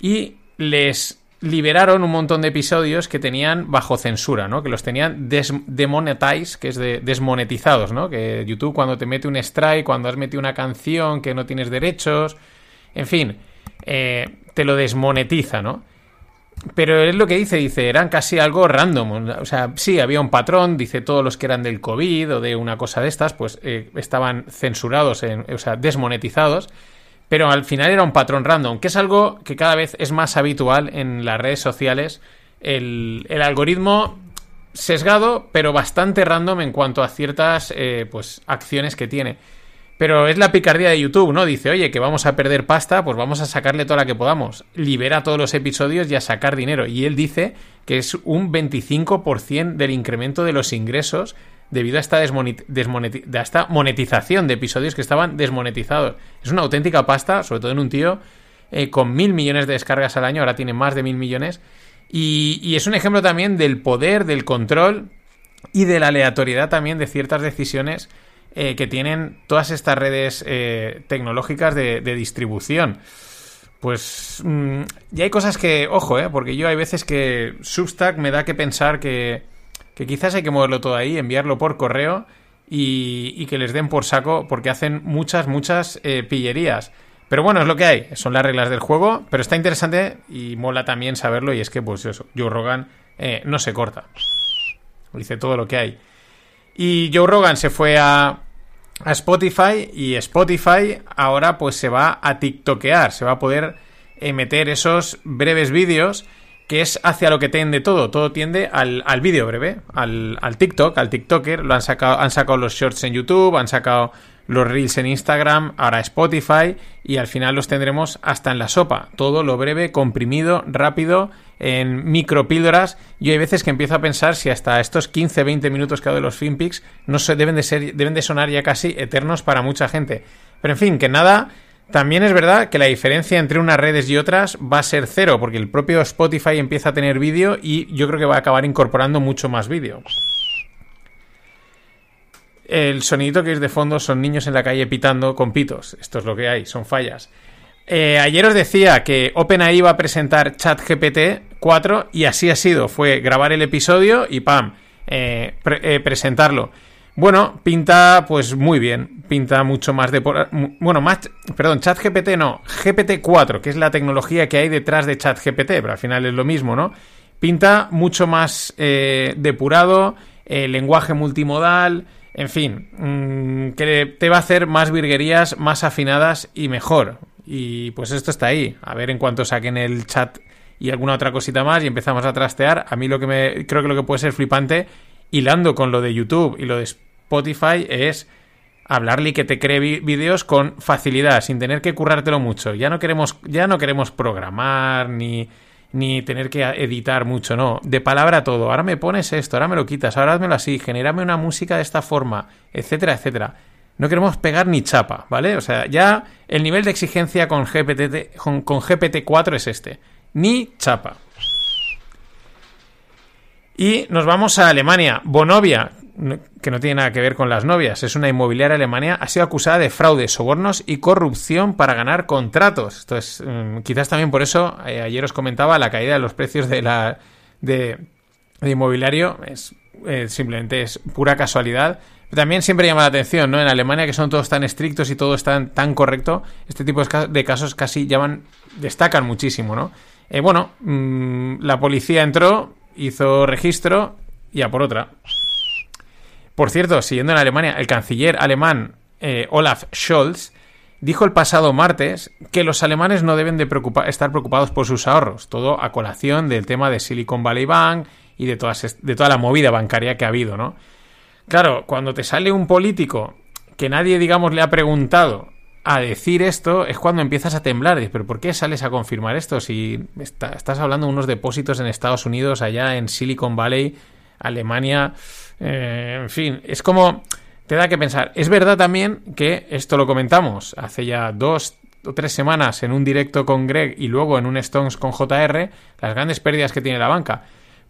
Y les liberaron un montón de episodios que tenían bajo censura, ¿no? Que los tenían demonetize, que es de desmonetizados, ¿no? Que YouTube cuando te mete un strike, cuando has metido una canción que no tienes derechos, en fin, eh, te lo desmonetiza, ¿no? Pero es lo que dice, dice, eran casi algo random. O sea, sí, había un patrón, dice, todos los que eran del COVID o de una cosa de estas, pues eh, estaban censurados, en, o sea, desmonetizados. Pero al final era un patrón random, que es algo que cada vez es más habitual en las redes sociales. El, algoritmo sesgado, pero bastante random en cuanto a ciertas eh, pues, acciones que tiene. Pero es la picardía de YouTube, ¿no? Dice, oye, que vamos a perder pasta, pues vamos a sacarle toda la que podamos. Libera todos los episodios y a sacar dinero. Y él dice que es un 25% del incremento de los ingresos debido a esta, a esta monetización de episodios que estaban desmonetizados. Es una auténtica pasta, sobre todo en un tío eh, con mil millones de descargas al año, ahora tiene más de mil millones. Y, es un ejemplo también del poder, del control y de la aleatoriedad también de ciertas decisiones eh, que tienen todas estas redes eh, tecnológicas de, distribución. Pues mm, y hay cosas que, ojo, eh, porque yo hay veces que Substack me da que pensar que, que quizás hay que moverlo todo ahí, enviarlo por correo y, que les den por saco porque hacen muchas, muchas eh, pillerías. Pero bueno, es lo que hay, son las reglas del juego, pero está interesante y mola también saberlo y es que pues eso, Joe Rogan eh, no se corta. Dice todo lo que hay. Y Joe Rogan se fue a, a Spotify y Spotify ahora pues se va a TikTokear, se va a poder eh, meter esos breves vídeos que es hacia lo que tiende todo, todo tiende al, al vídeo breve, al, al TikTok, al TikToker, lo han sacado, han sacado los shorts en YouTube, han sacado los reels en Instagram, ahora Spotify y al final los tendremos hasta en la sopa, todo lo breve, comprimido, rápido, en micropíldoras. Yo hay veces que empiezo a pensar si hasta estos 15-20 minutos que hago de los FinPix no se, deben, de ser, deben de sonar ya casi eternos para mucha gente. Pero en fin, que nada, también es verdad que la diferencia entre unas redes y otras va a ser cero, porque el propio Spotify empieza a tener vídeo y yo creo que va a acabar incorporando mucho más vídeo. El sonidito que es de fondo son niños en la calle pitando con pitos. Esto es lo que hay, son fallas. Eh, ayer os decía que OpenAI iba a presentar ChatGPT 4 y así ha sido. Fue grabar el episodio y ¡pam! eh, eh, presentarlo. Bueno, pinta pues muy bien. Pinta mucho más de... Bueno, más... Perdón, ChatGPT no. GPT-4, que es la tecnología que hay detrás de ChatGPT, pero al final es lo mismo, ¿no? Pinta mucho más eh, depurado, eh, lenguaje multimodal, en fin, mm, que te va a hacer más virguerías más afinadas y mejor. Y pues esto está ahí. A ver en cuanto saquen el chat y alguna otra cosita más y empezamos a trastear. A mí lo que me creo que lo que puede ser flipante, hilando con lo de YouTube y lo de Spotify, es hablarle y que te cree vídeos con facilidad, sin tener que currártelo mucho. Ya no queremos, ya no queremos programar ni, ni tener que editar mucho, no. De palabra todo. Ahora me pones esto, ahora me lo quitas, ahora házmelo así, genérame una música de esta forma, etcétera, etcétera. No queremos pegar ni chapa, ¿vale? O sea, ya el nivel de exigencia con GPT, con, con GPT-4 es este. Ni chapa. Y nos vamos a Alemania. Bonovia, no- que no tiene nada que ver con las novias, es una inmobiliaria alemania, ha sido acusada de fraude, sobornos y corrupción para ganar contratos. Entonces, mm, quizás también por eso, eh, ayer os comentaba, la caída de los precios de la de, inmobiliario es eh, simplemente es pura casualidad. También siempre llama la atención, ¿no? En Alemania, que son todos tan estrictos y todo es tan, tan correcto, este tipo de casos casi llaman, destacan muchísimo, ¿no? Eh, bueno, mm, la policía entró, hizo registro y a por otra. Por cierto, siguiendo en Alemania, el canciller alemán eh, Olaf Scholz dijo el pasado martes que los alemanes no deben de estar preocupados por sus ahorros, todo a colación del tema de Silicon Valley Bank y de, toda la movida bancaria que ha habido, ¿no? Claro, cuando te sale un político que nadie, digamos, le ha preguntado a decir esto, es cuando empiezas a temblar. Pero ¿por qué sales a confirmar esto? Si está- estás hablando de unos depósitos en Estados Unidos, allá en Silicon Valley, Alemania, eh, en fin, es como te da que pensar. Es verdad también que esto lo comentamos hace ya dos o tres semanas en un directo con Greg y luego en un Stones con JR, las grandes pérdidas que tiene la banca.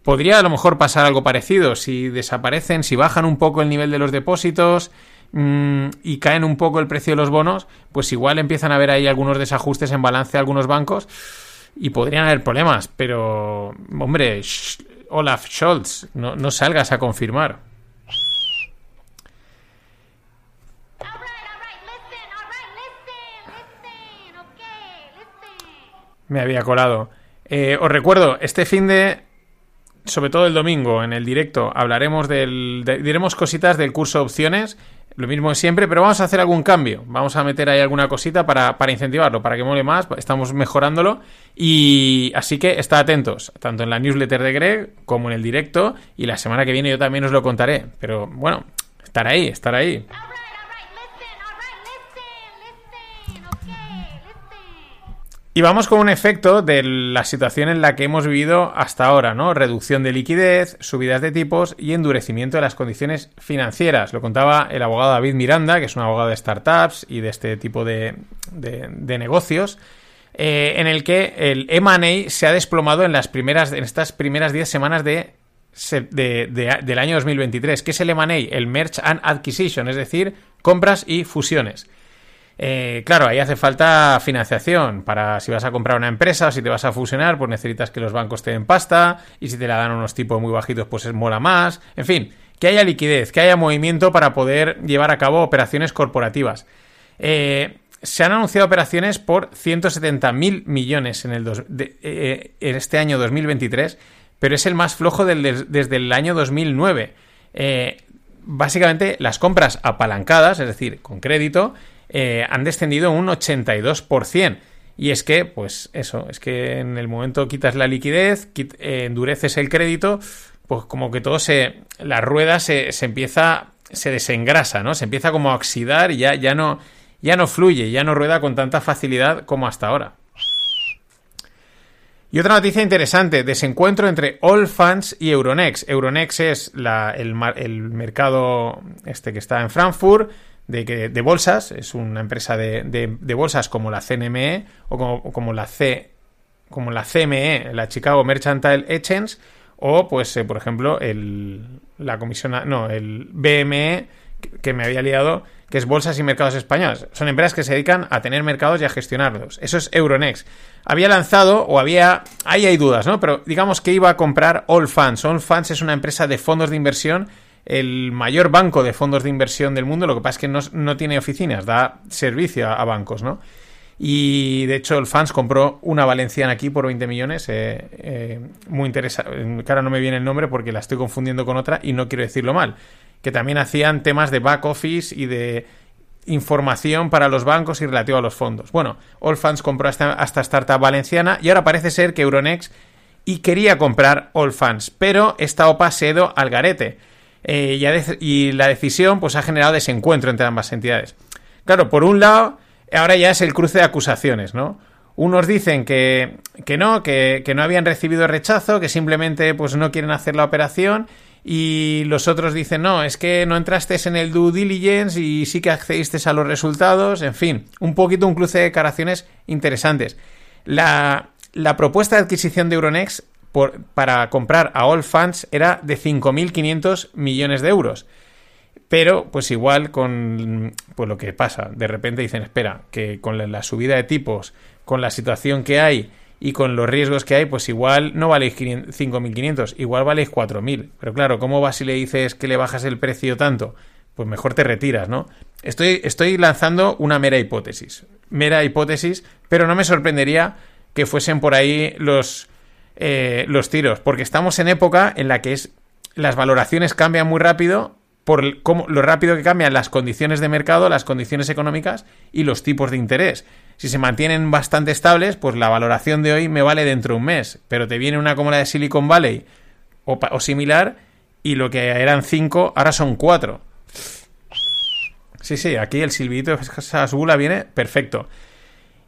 Podría a lo mejor pasar algo parecido si desaparecen, si bajan un poco el nivel de los depósitos mm, y caen un poco el precio de los bonos, pues igual empiezan a haber ahí algunos desajustes en balance de algunos bancos y podrían haber problemas, pero hombre, Sch- Olaf Scholz, no, no salgas a confirmar. Me había colado. Eh, os recuerdo, este fin de, sobre todo el domingo, en el directo, hablaremos del. de- diremos cositas del curso opciones. Lo mismo siempre, pero vamos a hacer algún cambio. Vamos a meter ahí alguna cosita para, para incentivarlo, para que mole más. Estamos mejorándolo. Y así que estad atentos, tanto en la newsletter de Greg como en el directo. Y la semana que viene yo también os lo contaré. Pero bueno, estar ahí, estar ahí. Y vamos con un efecto de la situación en la que hemos vivido hasta ahora, ¿no? Reducción de liquidez, subidas de tipos y endurecimiento de las condiciones financieras. Lo contaba el abogado David Miranda, que es un abogado de startups y de este tipo de, de- negocios, eh, en el que el M&A se ha desplomado en las primeras, en estas primeras 10 semanas de, del año 2023. ¿Qué es el M&A? El Merge and Acquisition, es decir, compras y fusiones. Eh, claro, ahí hace falta financiación para si vas a comprar una empresa o si te vas a fusionar, pues necesitas que los bancos te den pasta y si te la dan unos tipos muy bajitos, pues es mola más. En fin, que haya liquidez, que haya movimiento para poder llevar a cabo operaciones corporativas. Eh, se han anunciado operaciones por 170.000 millones eh, en este año 2023, pero es el más flojo desde el año 2009. Eh, básicamente, las compras apalancadas, es decir, con crédito, eh, han descendido un 82%. Y es que, pues eso, es que en el momento quitas la liquidez, eh, endureces el crédito, pues como que todo se. La rueda se, se empieza. se desengrasa, ¿no? Se empieza como a oxidar y ya, ya no. ya no fluye, ya no rueda con tanta facilidad como hasta ahora. Y otra noticia interesante, desencuentro entre All Funds y Euronext. Euronext es la- el, el mercado este que está en Frankfurt de, de bolsas, es una empresa de, de- bolsas como la CNME o como, como la C como la CME, la Chicago Mercantile Exchange, o pues, eh, por ejemplo, el, la comisión, no, el BME, que- que me había liado, que es Bolsas y Mercados Españoles. Son empresas que se dedican a tener mercados y a gestionarlos. Eso es Euronext. Había lanzado, o había, ahí hay dudas, ¿no? Pero digamos que iba a comprar All Funds. All Funds es una empresa de fondos de inversión, el mayor banco de fondos de inversión del mundo, lo que pasa es que no, no tiene oficinas, da servicio a, bancos, ¿no? Y de hecho el Fans compró una valenciana aquí por 20 millones. eh, eh, muy interesante. Que ahora no me viene el nombre porque la estoy confundiendo con otra y no quiero decirlo mal. Que también hacían temas de back office y de, información para los bancos y relativo a los fondos. Bueno, Allfunds compró esta, a esta startup valenciana y ahora parece ser que Euronext y quería comprar Allfunds, pero esta OPA se ha ido al garete. Eh, y, la decisión pues ha generado desencuentro entre ambas entidades. Claro, por un lado, ahora ya es el cruce de acusaciones, ¿no? Unos dicen que, que no, que, que no habían recibido rechazo, que simplemente pues no quieren hacer la operación y los otros dicen no, es que no entraste en el due diligence y sí que accediste a los resultados, en fin, un poquito un cruce de declaraciones interesantes. La, la propuesta de adquisición de Euronext por- para comprar a All Funds era de 5.500 millones de euros. Pero, pues igual con pues lo que pasa, de repente dicen, espera, que con la, subida de tipos, con la situación que hay y con los riesgos que hay, pues igual no valéis 500 5.500, igual valéis 4.000. Pero claro, ¿cómo vas si le dices que le bajas el precio tanto? Pues mejor te retiras, ¿no? Estoy, estoy lanzando una mera hipótesis. Mera hipótesis, pero no me sorprendería que fuesen por ahí los, eh, los tiros, porque estamos en época en la que es, las valoraciones cambian muy rápido por cómo- lo rápido que cambian las condiciones de mercado, las condiciones económicas y los tipos de interés. Si se mantienen bastante estables, pues la valoración de hoy me vale dentro de un mes, pero te viene una como la de Silicon Valley o, similar y lo que eran 5 ahora son 4. Sí, sí, aquí el silbidito de Sasbula viene perfecto.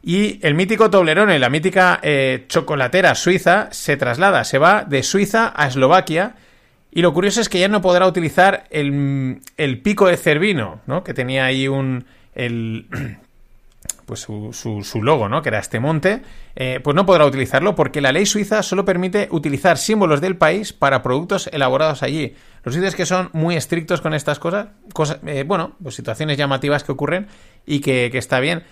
Y el mítico Toblerone, la mítica eh, chocolatera suiza, se traslada, se va de Suiza a Eslovaquia. Y lo curioso es que ya no podrá utilizar el, el pico de Cervino, ¿no? Que tenía ahí un. El, pues su, su- logo, ¿no? Que era este monte. eh, pues no podrá utilizarlo porque la ley suiza solo permite utilizar símbolos del país para productos elaborados allí. Los sitios que son muy estrictos con estas cosas, cosas eh, bueno, pues situaciones llamativas que ocurren y que, que está bien.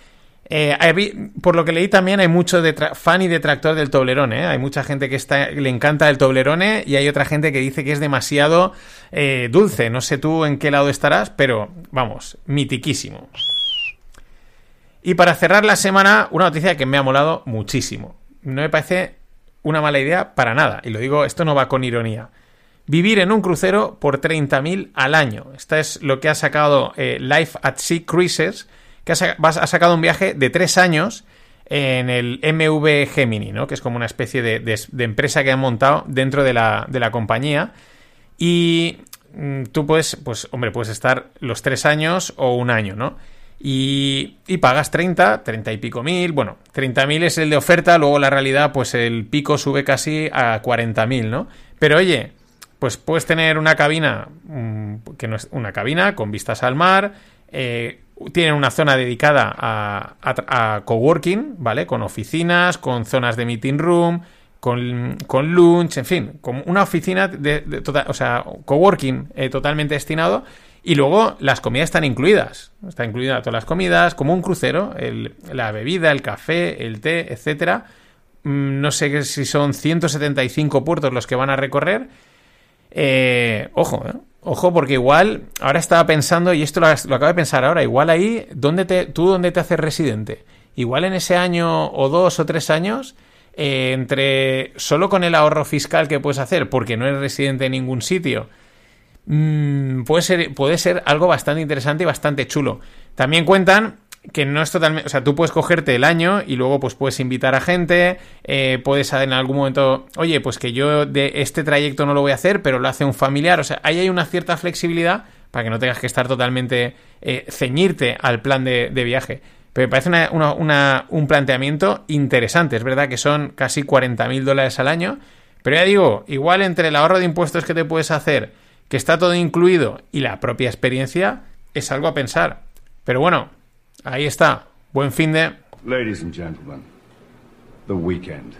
Eh, por lo que leí también hay mucho fan y detractor del Toblerone. ¿eh? Hay mucha gente que le encanta el Toblerone y hay otra gente que dice que es demasiado eh, dulce. No sé tú en qué lado estarás, pero vamos, mitiquísimo. Y para cerrar la semana, una noticia que me ha molado muchísimo. No me parece una mala idea para nada. Y lo digo, esto no va con ironía. Vivir en un crucero por 30.000 al año. Esto es lo que ha sacado Life at Sea Cruises, que ha, sacado un viaje de tres años en el MV Gemini, ¿no? que es como una especie de empresa que han montado dentro de la, de la compañía. Y mm, tú puedes, pues, hombre, puedes estar los tres años o un año, ¿no? Y, y pagas 30, 30 y pico mil. Bueno, 30 mil es el de oferta, luego la realidad, pues el pico sube casi a 40 mil, ¿no? Pero oye, pues puedes tener una cabina, mm, que no es una cabina con vistas al mar, eh, tienen una zona dedicada a, coworking, ¿vale? Con oficinas, con zonas de meeting room, con, con lunch, en fin, con una oficina de, total- o sea, coworking eh, totalmente destinado. Y luego las comidas están incluidas. Está incluida todas las comidas, como un crucero, la bebida, el café, el té, etcétera. Mm, No sé si son 175 puertos los que van a recorrer. Eh, ojo, ¿eh? Ojo, porque igual, ahora estaba pensando, y esto lo, acabo de pensar ahora, igual ahí, ¿dónde te, ¿tú dónde te haces residente? Igual en ese año o dos o tres años, eh, entre solo con el ahorro fiscal que puedes hacer, porque no eres residente en ningún sitio, mm, puede, ser, puede ser algo bastante interesante y bastante chulo. También cuentan que no es totalmente, o sea, tú puedes cogerte el año y luego pues puedes invitar a gente, eh, puedes en algún momento, oye, pues que yo de este trayecto no lo voy a hacer, pero lo hace un familiar, o sea, ahí hay una cierta flexibilidad para que no tengas que estar totalmente eh, ceñirte al plan de, de viaje. Pero me parece una- una- una- un planteamiento interesante, es verdad que son casi 40.000 dólares al año, pero ya digo, igual entre el ahorro de impuestos que te puedes hacer, que está todo incluido, y la propia experiencia, es algo a pensar. Pero bueno, ahí está. Buen fin de... Ladies and gentlemen, the weekend.